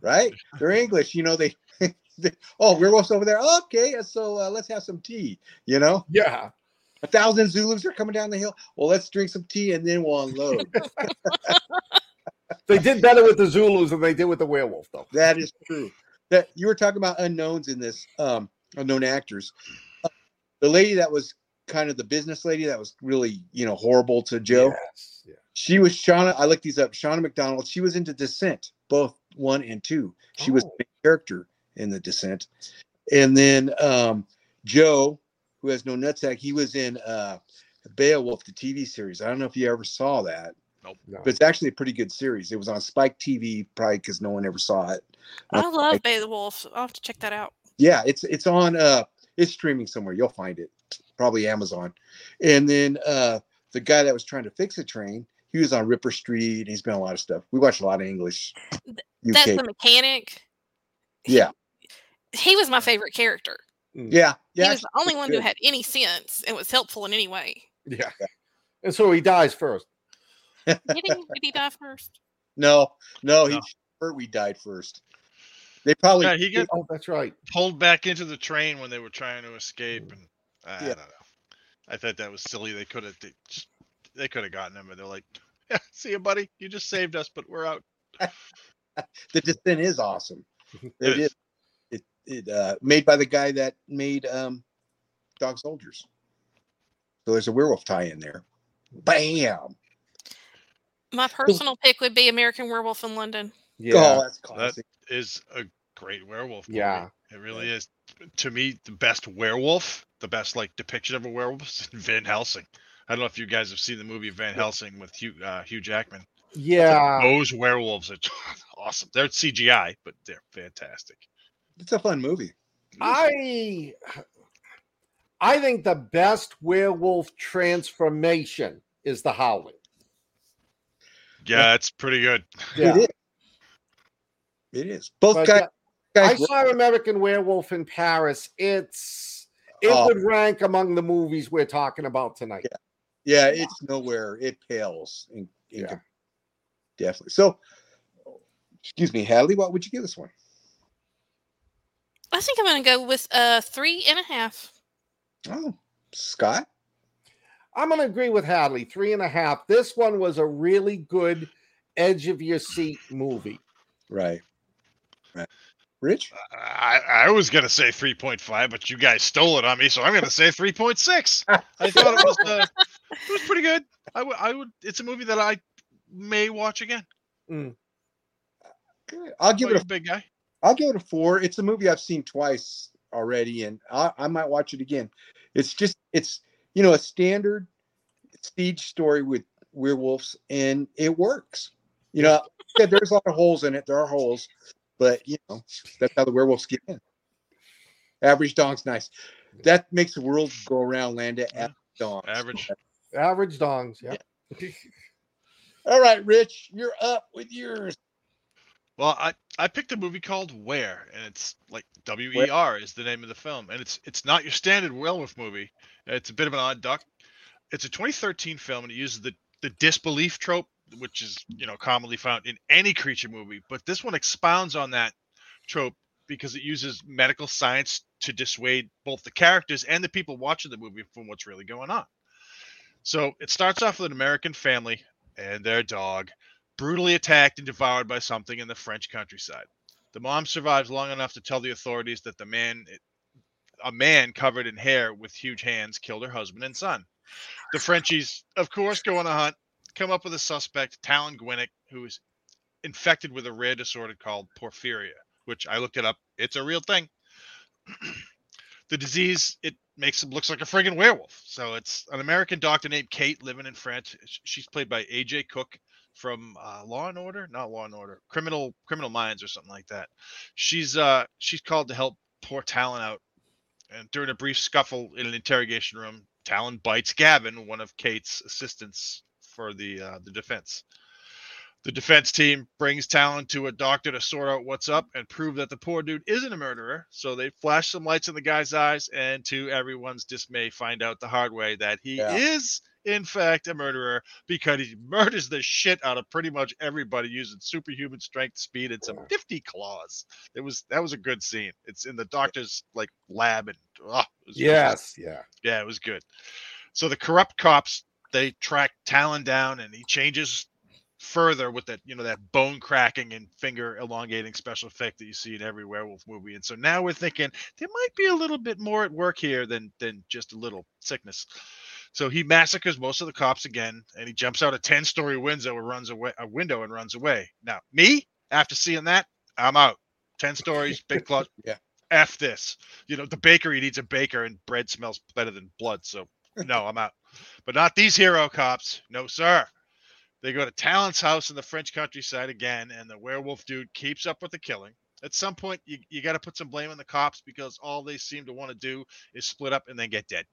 right? They're English. You know, they, they oh, werewolves over there. Okay, so uh, let's have some tea. You know, Yeah. A thousand Zulus are coming down the hill. Well, let's drink some tea and then we'll unload. They did better with the Zulus than they did with the werewolf, though. that is true. That you were talking about unknowns in this, um, unknown actors. Uh, the lady that was kind of the business lady that was really, you know, horrible to Joe. Yes. Yeah. She was Shauna. I looked these up. Shauna Macdonald. She was into Descent, both one and two. She was Oh. the main character in the Descent. And then um, Joe, who has no nutsack, he was in uh, Beowulf, the TV series. I don't know if you ever saw that, No. but it's actually a pretty good series. It was on Spike TV, probably because no one ever saw it. I Uh, love Beowulf. I'll have to check that out. Yeah, it's it's on. uh It's streaming somewhere. You'll find it, probably Amazon. And then uh the guy that was trying to fix a train, he was on Ripper Street. He's been a lot of stuff. We watch a lot of English. That's UK. the mechanic. Yeah. He was my favorite character. Yeah, yeah. he was the only one who had any sense and was helpful in any way. Yeah. And so he dies first. Did he? Did he die first? No, no, he No. hurt. We died first. They probably. Yeah, he got Oh, that's right. pulled back into the train when they were trying to escape, and I, I don't know. I thought that was silly. They could have they, they could have gotten him, and they're like, "Yeah, see you, buddy. You just saved us, but we're out." the descent is awesome. It It is. is. It it uh, made by the guy that made um, Dog Soldiers. So there's a werewolf tie in there. Bam. My personal pick would be American Werewolf in London. Yeah. Oh, that's classic. Is a great werewolf. Movie. Yeah. it really is. To me, the best werewolf, the best like depiction of a werewolf, is Van Helsing. I don't know if you guys have seen the movie Van Helsing with Hugh uh, Hugh Jackman. Yeah. Those werewolves are awesome. They're CGI, but they're fantastic. It's a fun movie. I I think the best werewolf transformation is the howling. Yeah, it's pretty good. Yeah. It is. It is. Both But, guys. uh, I saw American Werewolf in Paris. It's it Oh. would rank among the movies we're talking about tonight. yeah, it's nowhere. It pales. In, in Yeah. Definitely. So, excuse me, Hadley, what would you give this one? I think I'm going to go with uh three and a half. Oh, Scott? I'm going to agree with Hadley. Three and a half. This one was a really good edge of your seat movie. Right. Right. Rich? I, I was gonna say 3.5, but you guys stole it on me, so I'm gonna say 3.6. I thought it was uh, it was pretty good. I would I would. It's a movie that I may watch again. Good. I'll give Give it a a big guy. I'll give it a four. It's a movie I've seen twice already, and I, I might watch it again. It's just it's you know a standard siege story with werewolves, and it works. You know, yeah, there's a lot of holes in it. There are holes, but you know that's how the werewolves get in. Average dong's nice. That makes the world go around. Land at Yeah. average dongs. Average. Average dongs. Yeah. All right, Rich, you're up with yours. Well, I I picked a movie called Wer, and it's like W E R is the name of the film, and it's it's not your standard werewolf movie. It's a bit of an odd duck. It's a 2013 film, and it uses the the disbelief trope, which is you know commonly found in any creature movie, but this one expounds on that trope because it uses medical science to dissuade both the characters and the people watching the movie from what's really going on. So it starts off with an American family and their dog brutally attacked and devoured by something in the French countryside. The mom survives long enough to tell the authorities that the man, a man covered in hair with huge hands, killed her husband and son. The Frenchies, of course, go on a hunt, come up with a suspect, Talan Gwynek, who is infected with a rare disorder called porphyria, which I looked it up. It's a real thing. the disease it makes him looks like a friggin' werewolf. So it's an American doctor named Kate living in France. She's played by AJ Cook from uh, Law and Order, not Law and Order, Criminal Criminal Minds or something like that. She's uh she's called to help poor Talan out, and during a brief scuffle in an interrogation room, Talan bites Gavin, one of Kate's assistants for the uh, the defense. The defense team brings Talan to a doctor to sort out what's up and prove that the poor dude isn't a murderer. So they flash some lights in the guy's eyes, and to everyone's dismay, find out the hard way that he Yeah. is, in fact, a murderer because he murders the shit out of pretty much everybody using superhuman strength, speed, and some nifty claws. It was that was a good scene. It's in the doctor's like lab, and oh, Yes. Yeah. yeah, it was good. So the corrupt cops they track Talan down, and he changes further with that you know that bone cracking and finger elongating special effect that you see in every werewolf movie. And so now we're thinking there might be a little bit more at work here than than just a little sickness. So he massacres most of the cops again, and he jumps out a ten story window and runs away a window and runs away. Now me, after seeing that, I'm out. Ten stories, big claws. Yeah. F this. You know, the bakery needs a baker and bread smells better than blood. So no, I'm out. But not these hero cops. No, sir. They go to Talan's house in the French countryside again, and the werewolf dude keeps up with the killing. At some point, you, you got to put some blame on the cops because all they seem to want to do is split up and then get dead.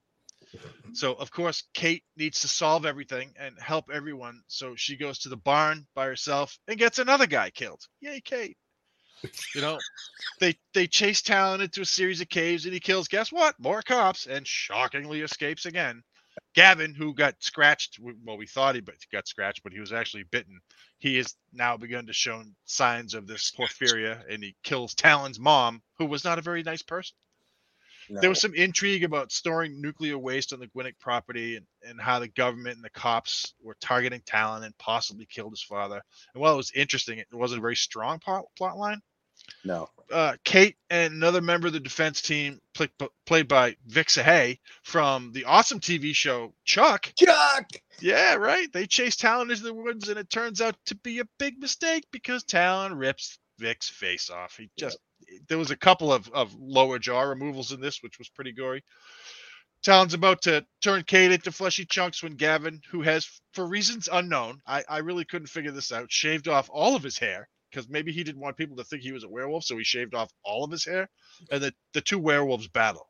So, of course, Kate needs to solve everything and help everyone. So she goes to the barn by herself and gets another guy killed. Yay, Kate. You know, they they chase Talan into a series of caves and he kills, guess what? More cops and shockingly escapes again. Gavin, who got scratched, well, we thought he got scratched, but he was actually bitten. He has now begun to show signs of this porphyria, and he kills Talan's mom, who was not a very nice person. No. There was some intrigue about storing nuclear waste on the Gwynek property and, and how the government and the cops were targeting Talan and possibly killed his father. And while it was interesting, it wasn't a very strong plot, plot line. No. uh, Kate and another member of the defense team, play, played by Vic Sahay from the awesome TV show Chuck. Chuck. Yeah, right. They chase Talan into the woods, and it turns out to be a big mistake because Talan rips Vic's face off. He just there was a couple of, of lower jaw removals in this, which was pretty gory. Talan's about to turn Kate into fleshy chunks when Gavin, who has, for reasons unknown, I, I really couldn't figure this out, shaved off all of his hair because maybe he didn't want people to think he was a werewolf, so he shaved off all of his hair. And the, the two werewolves battle.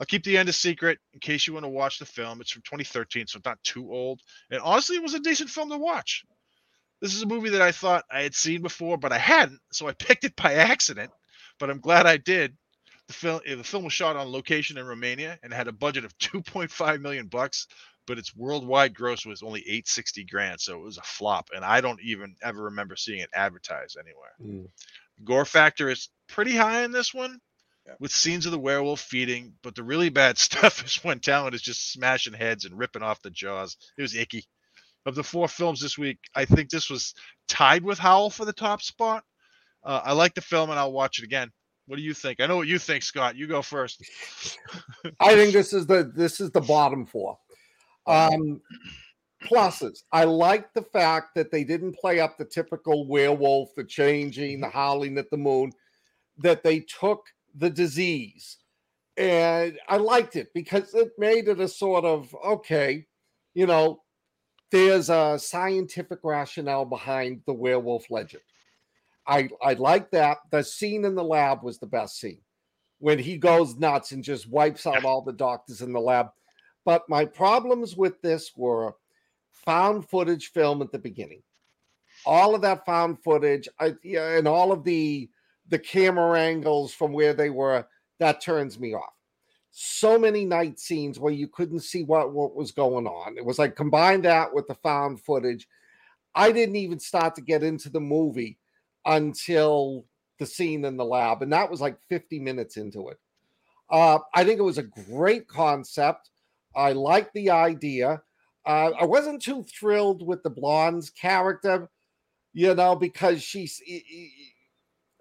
I'll keep the end a secret in case you want to watch the film. It's from 2013, so it's not too old. And honestly, it was a decent film to watch. This is a movie that I thought I had seen before, but I hadn't, so I picked it by accident. But I'm glad I did. The film the film was shot on location in Romania and had a budget of 2.5 million bucks, but its worldwide gross was only 860 grand, so it was a flop. And I don't even ever remember seeing it advertised anywhere. Mm. Gore factor is pretty high in this one, Yeah. with scenes of the werewolf feeding. But the really bad stuff is when Talan is just smashing heads and ripping off the jaws. It was icky. Of the four films this week, I think this was tied with Howl for the top spot. Uh, I like the film and I'll watch it again. What do you think? I know what you think, Scott. You go first. I think this is the this is the bottom four. Um, pluses. I like the fact that they didn't play up the typical werewolf, the changing, the howling at the moon. That they took the disease, and I liked it because it made it a sort of okay, you know, there's a scientific rationale behind the werewolf legend. I I like that. The scene in the lab was the best scene when he goes nuts and just wipes out all the doctors in the lab. But my problems with this were found footage film at the beginning. All of that found footage, I, and all of the the camera angles from where they were, that turns me off. So many night scenes where you couldn't see what, what was going on. It was like combine that with the found footage. I didn't even start to get into the movie until the scene in the lab, and that was like 50 minutes into it. Uh, I think it was a great concept. I like the idea. Uh, I wasn't too thrilled with the blonde's character, you know, because she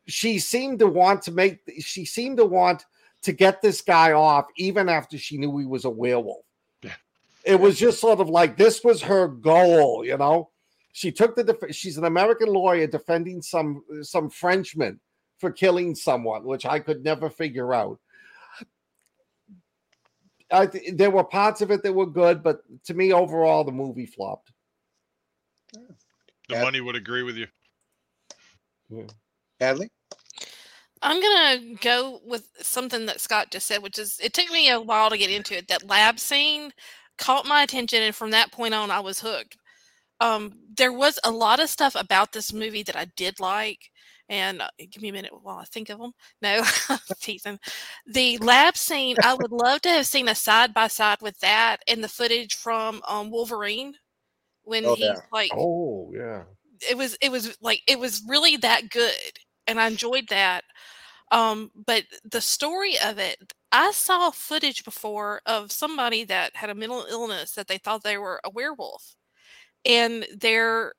she seemed to want to make she seemed to want to get this guy off even after she knew he was a werewolf. Yeah. It was just sort of like this was her goal, you know. She took the def- she's an American lawyer defending some some Frenchman for killing someone, which I could never figure out. I th- there were parts of it that were good, but to me, overall, the movie flopped. The Yeah. money would agree with you. Hadley. I'm gonna go with something that Scott just said, which is it took me a while to get into it. That lab scene caught my attention, and from that point on, I was hooked. Um, there was a lot of stuff about this movie that I did like, and uh, give me a minute while I think of them. No, teasing. The lab scene, I would love to have seen a side by side with that and the footage from um, Wolverine when Oh, he's yeah. like Oh yeah, it was it was like it was really that good and i enjoyed that um but the story of it i saw footage before of somebody that had a mental illness that they thought they were a werewolf and their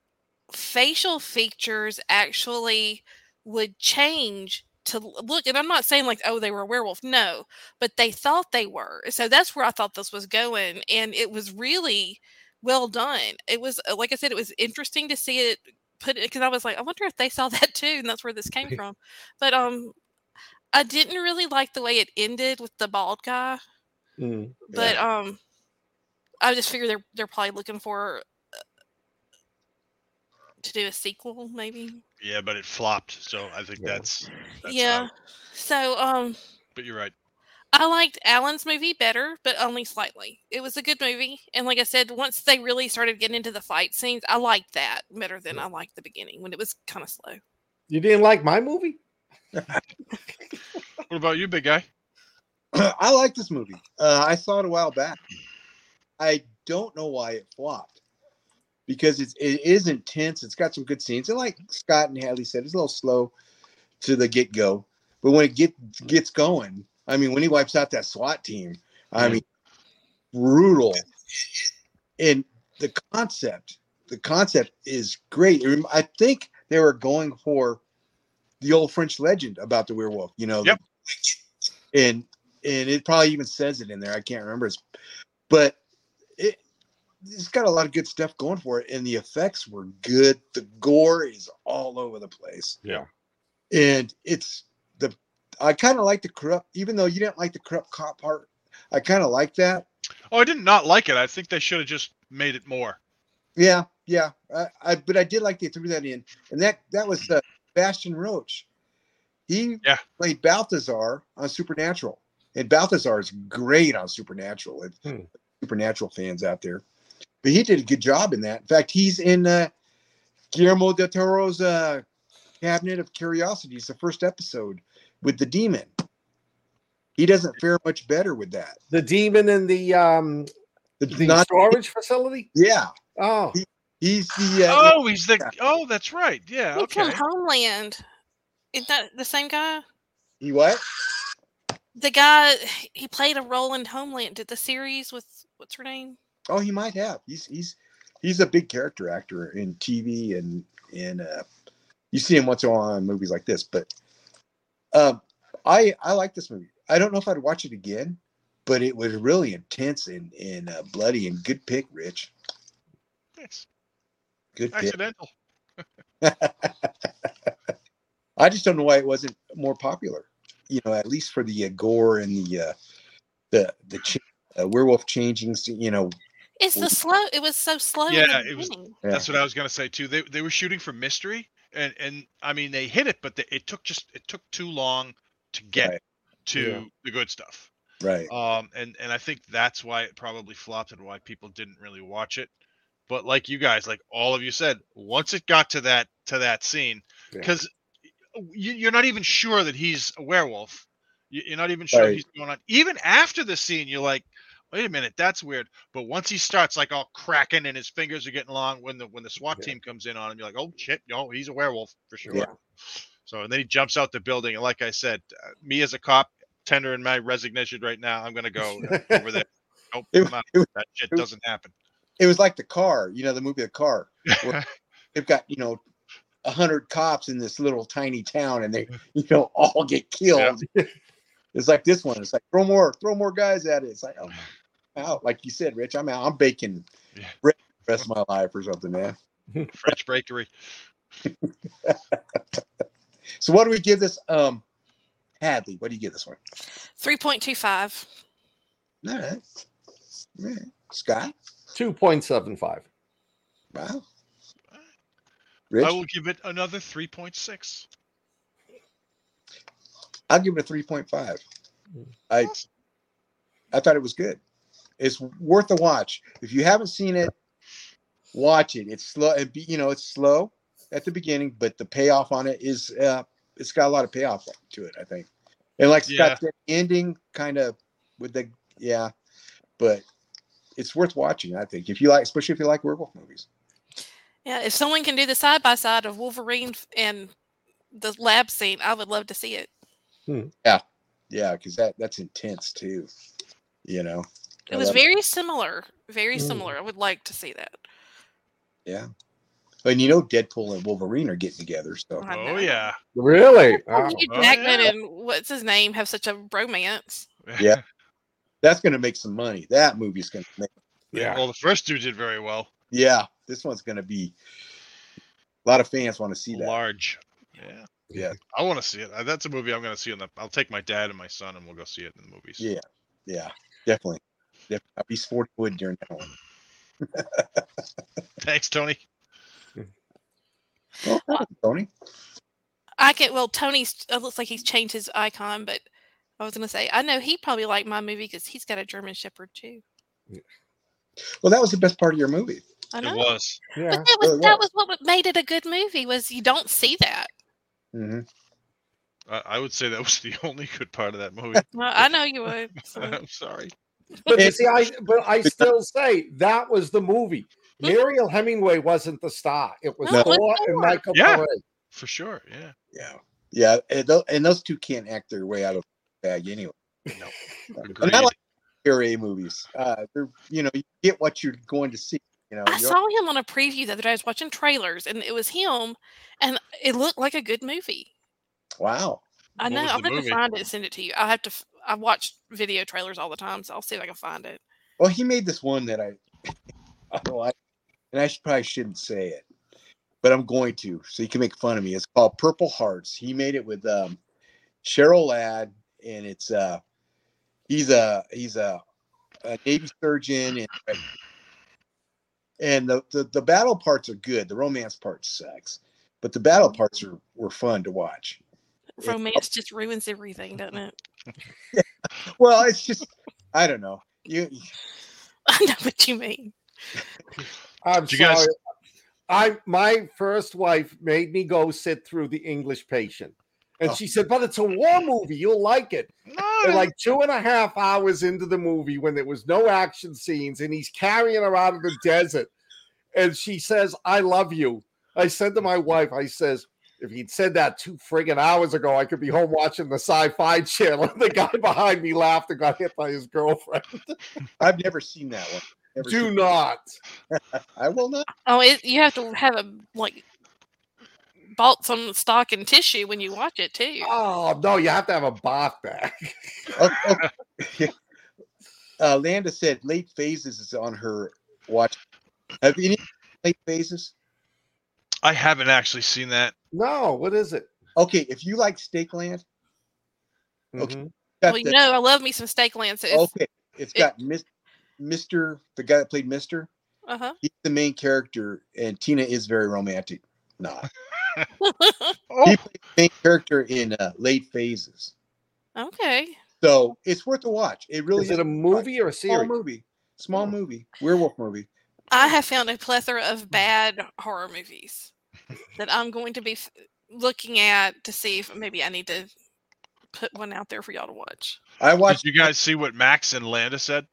facial features actually would change to look and i'm not saying like oh they were a werewolf no but they thought they were so that's where i thought this was going and it was really well done it was uh, like i said it was interesting to see it put it because i was like i wonder if they saw that too and that's where this came from but um i didn't really like the way it ended with the bald guy Mm. but um i just figured they're they're probably looking for to do a sequel maybe Yeah, but it flopped. So I think Yeah. that's, that's yeah out. so um But you're right. I liked Alan's movie better, but only slightly. It was a good movie, and like I said, once they really started getting into the fight scenes, I liked that better than I liked the beginning when it was kind of slow. you didn't like my movie? What about you, big guy? I like this movie. Uh, I saw it a while back. I don't know why it flopped because it's it is intense. It's got some good scenes, and like Scott and Hadley said, it's a little slow to the get go. But when it get gets going, I mean, when he wipes out that SWAT team, I mean, brutal. And the concept, the concept is great. I think they were going for the old French legend about the werewolf. You know, Yep. and and it probably even says it in there. I can't remember, it's, but it's got a lot of good stuff going for it, and the effects were good. The gore is all over the place. Yeah. and it's the I kind of like the corrupt, even though you didn't like the corrupt cop part. I kind of like that. Oh, I did not like it. I think they should have just made it more. Yeah, yeah. I, I but I did like they threw that in, and that that was uh, Bastian Roach. He Yeah. played Balthazar on Supernatural, and Balthazar is great on Supernatural. If Hmm. Supernatural fans out there, but he did a good job in that. In fact, he's in uh, Guillermo del Toro's uh, Cabinet of Curiosities, the first episode with the demon. He doesn't fare much better with that. The demon in the um The, the not, storage facility. yeah, Oh, he's the uh, Oh, he's the. Oh, that's right. Yeah. He's from Okay. Homeland. Is that the same guy? he what? The guy he played a role in Homeland. Did the series with what's her name? Oh, he might have. He's he's he's a big character actor in TV and and uh, you see him once in a while in movies like this. But um, I I like this movie. I don't know if I'd watch it again, but it was really intense and and uh, bloody and good pick, Rich. It's Good pick. accidental. I just don't know why it wasn't more popular. You know, at least for the uh, gore and the uh, the the ch- uh, werewolf changing. You know, It's the slow. It was so slow. in Yeah, the it was- Yeah. That's what I was gonna say too. They they were shooting for mystery, and and I mean they hit it, but they, it took just it took too long to get Right. to Yeah. the good stuff. right? Um, and and I think that's why it probably flopped and why people didn't really watch it. But like you guys, like all of you said, once it got to that to that scene, Yeah. because you, you're not even sure that he's a werewolf. You, you're not even sure Right. he's going on. Even after the scene, you're like, wait a minute, that's weird. But once he starts like all cracking and his fingers are getting long, when the when the SWAT Yeah. team comes in on him, you're like, oh shit, no, he's a werewolf for sure. Yeah. So and then he jumps out the building, and like I said, uh, me as a cop, tendering my resignation right now. I'm gonna go over there. Nope, It- it that shit it doesn't happen. it was like the car, you know, the movie The Car. They've got you know a hundred cops in this little tiny town, and they you know all get killed. It's like this one. It's like throw more, throw more guys at it. It's like oh, I'm out. Like you said, Rich, I'm out. I'm baking Yeah. the rest of my life or something, man. French bakery. So what do we give this? Um, Hadley, what do you give this one? Three point two five. All right. All right. Scott, two point seven five. wow. Rich, I will give it another 3.6. I'll give it a three point five. Mm. I I thought it was good. It's worth a watch. If you haven't seen it, watch it. It's slow. It be, you know, it's slow at the beginning, but the payoff on it is uh, it's got a lot of payoff to it. I think, and like Yeah. Scott said, ending kind of with the yeah, but it's worth watching. I think if you like, especially if you like werewolf movies. Yeah, if someone can do the side by side of Wolverine and the lab scene, I would love to see it. Yeah. Yeah, because that that's intense too. You know, It was love very similar. Very Mm. similar. I would like to see that. Yeah. And you know, Deadpool and Wolverine are getting together. So I Oh yeah. Really? Oh, Hugh Oh, Jackman yeah. and what's his name have such a romance. Yeah. that's going to make some money. That movie's going to make. Yeah. Well, the first two did very well. Yeah, this one's going to be. A lot of fans want to see that. Large. Yeah. Yeah, I want to see it. That's a movie I'm going to see. In the, I'll take my dad and my son, and we'll go see it in the movies. yeah, yeah, definitely. Definitely. I'll be sporting wood during that one. Thanks, Tony. Well, thank Tony. I can well Tony's it looks like he's changed his icon, but I was gonna say I know he probably liked my movie because he's got a German Shepherd too. Well, that was the best part of your movie. I know. It was. Yeah. But that was really that was. was what made it a good movie was you don't see that. hmm I, I would say that was the only good part of that movie. Well, I know you would. so- I'm sorry. But It's- see, I but I still say that was the movie. Mariel Hemingway wasn't the star. It was No, it was Thor and Michael Yeah. Paré. For sure. Yeah. Yeah, yeah, and, tho- and those two can't act their way out of the bag anyway. No. And I like area movies. Uh, they're you know you get what you're going to see. You know, I saw him on a preview the other day. I was watching trailers and it was him and it looked like a good movie. Wow. I What know. I'm going to find it and send it to you. I have to. I watch video trailers all the time, so I'll see if I can find it. Well, he made this one that I, I don't like, and I should, probably shouldn't say it, but I'm going to, so you can make fun of me. It's called Purple Hearts. He made it with um, Cheryl Ladd, and it's uh, he's a he's a, a Navy surgeon, and and the, the the battle parts are good. The romance part sucks, but the battle parts are were fun to watch. Yeah. Romance just ruins everything, doesn't it? Well, it's just I don't know. You I know what you mean. I'm You guys- sorry. I my first wife made me go sit through the English Patient, and Oh. she said, "But it's a war movie. You'll like it." No, And like two and a half hours into the movie, when there was no action scenes, and he's carrying her out of the desert, and she says, "I love you." I said to my wife, "I says." If he'd said that two friggin' hours ago, I could be home watching the sci-fi channel. The guy behind me laughed and got hit by his girlfriend. I've never seen that one. Never Do not. I will not. Oh, it, you have to have a like bought some stock and tissue when you watch it too. Oh no, you have to have a bath bag. Oh. uh, Landa said late phases is on her watch. Have you any late phases? I haven't actually seen that. No, what is it? Okay, if you like Stake Land, Okay. Mhm. well, you the- know, I love me some Stake Land. So okay, it's got Mis- Mr. the guy that played Mr. uh huh. He's the main character, and Tina is very romantic. Nah, Oh, he played the main character in uh, late phases, okay. so it's worth a watch. It really Is it a movie or a series? small movie? Small Oh. movie, werewolf movie. I have found a plethora of bad horror movies that I'm going to be looking at to see if maybe I need to put one out there for y'all to watch. I did watched. you guys see what Max and Landa said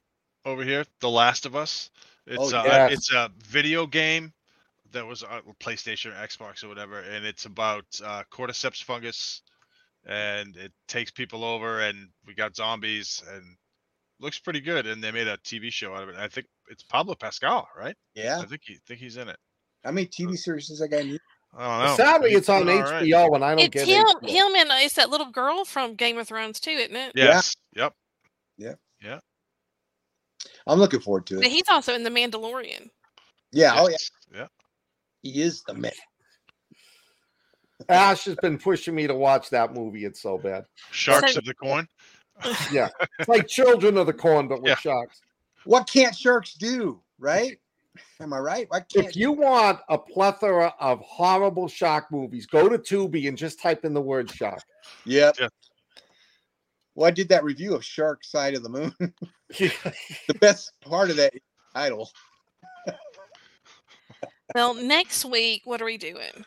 over here? The Last of Us. It's Oh, uh, yes. it's a video game that was on PlayStation or Xbox or whatever, and it's about uh, cordyceps fungus, and it takes people over, and we got zombies, and looks pretty good. And they made a TV show out of it. I think it's Pablo Pascal, right? Yeah, I think he think he's in it. how many TV series does that guy? in? I don't know. Sadly, He's it's on doing all right. HBO, and I don't It's get him, HBO. him, and it's that little girl from Game of Thrones too, isn't it? Yes. Yep. Yeah. Yeah. I'm looking forward to But it. he's also in The Mandalorian. Yeah, oh yeah, Yeah. he is the man. Ash has been pushing me to watch that movie. It's so bad. Sharks So- of the Corn. Yeah, it's like Children of the Corn, but with Yeah. sharks. What can't sharks do? Right? Am I right? Why can't If you want a plethora of horrible shark movies, go to Tubi and just type in the word shark. Yep. Yeah. Well, I did that review of Shark Side of the Moon. the best part of that title. Well, next week, what are we doing?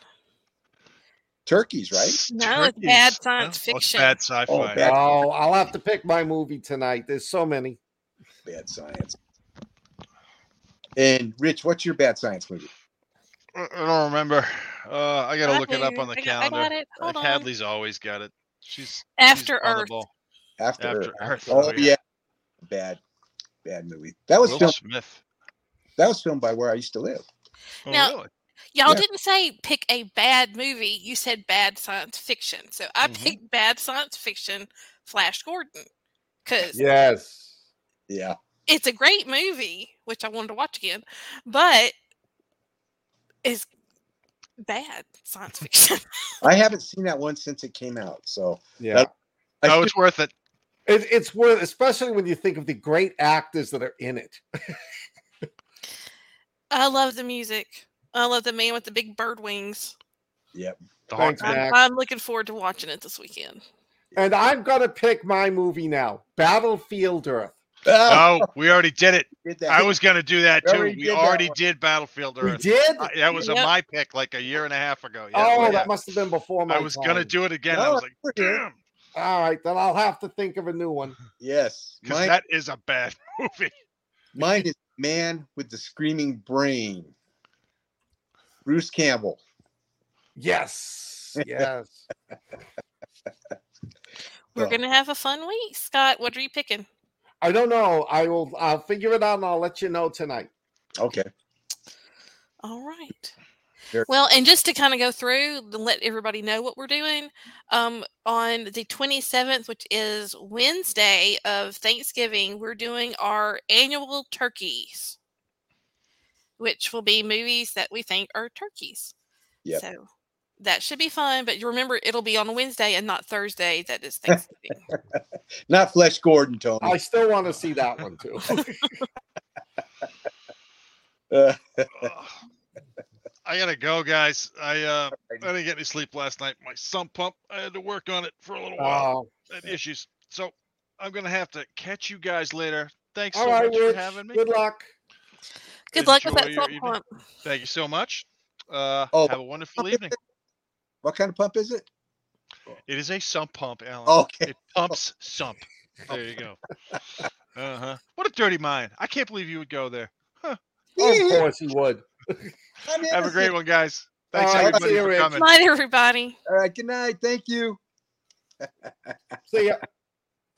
Turkeys, right? No, it's bad science Oh, fiction. bad sci-fi. Oh, bad- oh, I'll have to pick my movie tonight. There's so many. Bad science. And Rich, what's your bad science movie? I I don't remember. Uh, I gotta I look it up on the I got- I calendar. got it. Uh, on. Hadley's always got it. She's After she's Earth. After, After Earth. Earth. Oh, Oh, yeah. yeah. Bad, bad movie. That was Will filmed. Smith. That was filmed by where I used to live. Oh, Now- really? Y'all Yeah. didn't say pick a bad movie. You said bad science fiction. So I Mhm. picked bad science fiction, Flash Gordon, because Yes. Yeah. it's a great movie, which I wanted to watch again, but it's bad science fiction. I haven't seen that one since it came out. So Yeah. That- I Oh, should- it's worth it. It, it's worth, especially when you think of the great actors that are in it. I love the music. I love the man with the big bird wings. yep. Thanks, I'm, I'm looking forward to watching it this weekend. And I'm gonna pick my movie now, Battlefield Earth. Oh, Oh, we already did it. did. I was gonna do that We too. already We did already did Battlefield We did. I- that was a my pick like a year and a half ago. Yeah, oh, yeah. that must have been before my I was gonna do it again. I was like, we're damn, All right, then I'll have to think of a new one. yes. because Mine, that is a bad movie. mine is Man with the Screaming Brain. Bruce Campbell. Yes. Yes. We're Oh. gonna have a fun week. Scott, what are you picking? I don't know. I will. I'll figure it out and I'll let you know tonight. Okay. All right. Well, and just to kind of go through and let everybody know what we're doing, um, on the 27th, which is Wednesday of Thanksgiving, we're doing our annual turkeys, which will be movies that we think are turkeys. Yep. So that should be fun, but you remember it'll be on a Wednesday and not Thursday. That is Thanksgiving. Not Flesh Gordon, Tony. I still want to see that one too. I gotta go, guys. I uh, I didn't get any sleep last night. My sump pump, I had to work on it for a little while. Oh, had issues, so I'm gonna have to catch you guys later. Thanks all so right, much for having me. Good luck. Good luck with that your salt evening. pump. Thank you so much. Uh, Oh, have a wonderful evening. What kind of pump is it? It is a sump pump, Alan. Okay. It pumps sump. There you go. Uh huh. What a dirty mind. I can't believe you would go there. Of course he would. I'm Have a great innocent. one, guys. Thanks All right, everybody see you, for Rich. coming. Night, everybody. All right. Good night. Thank you. See ya.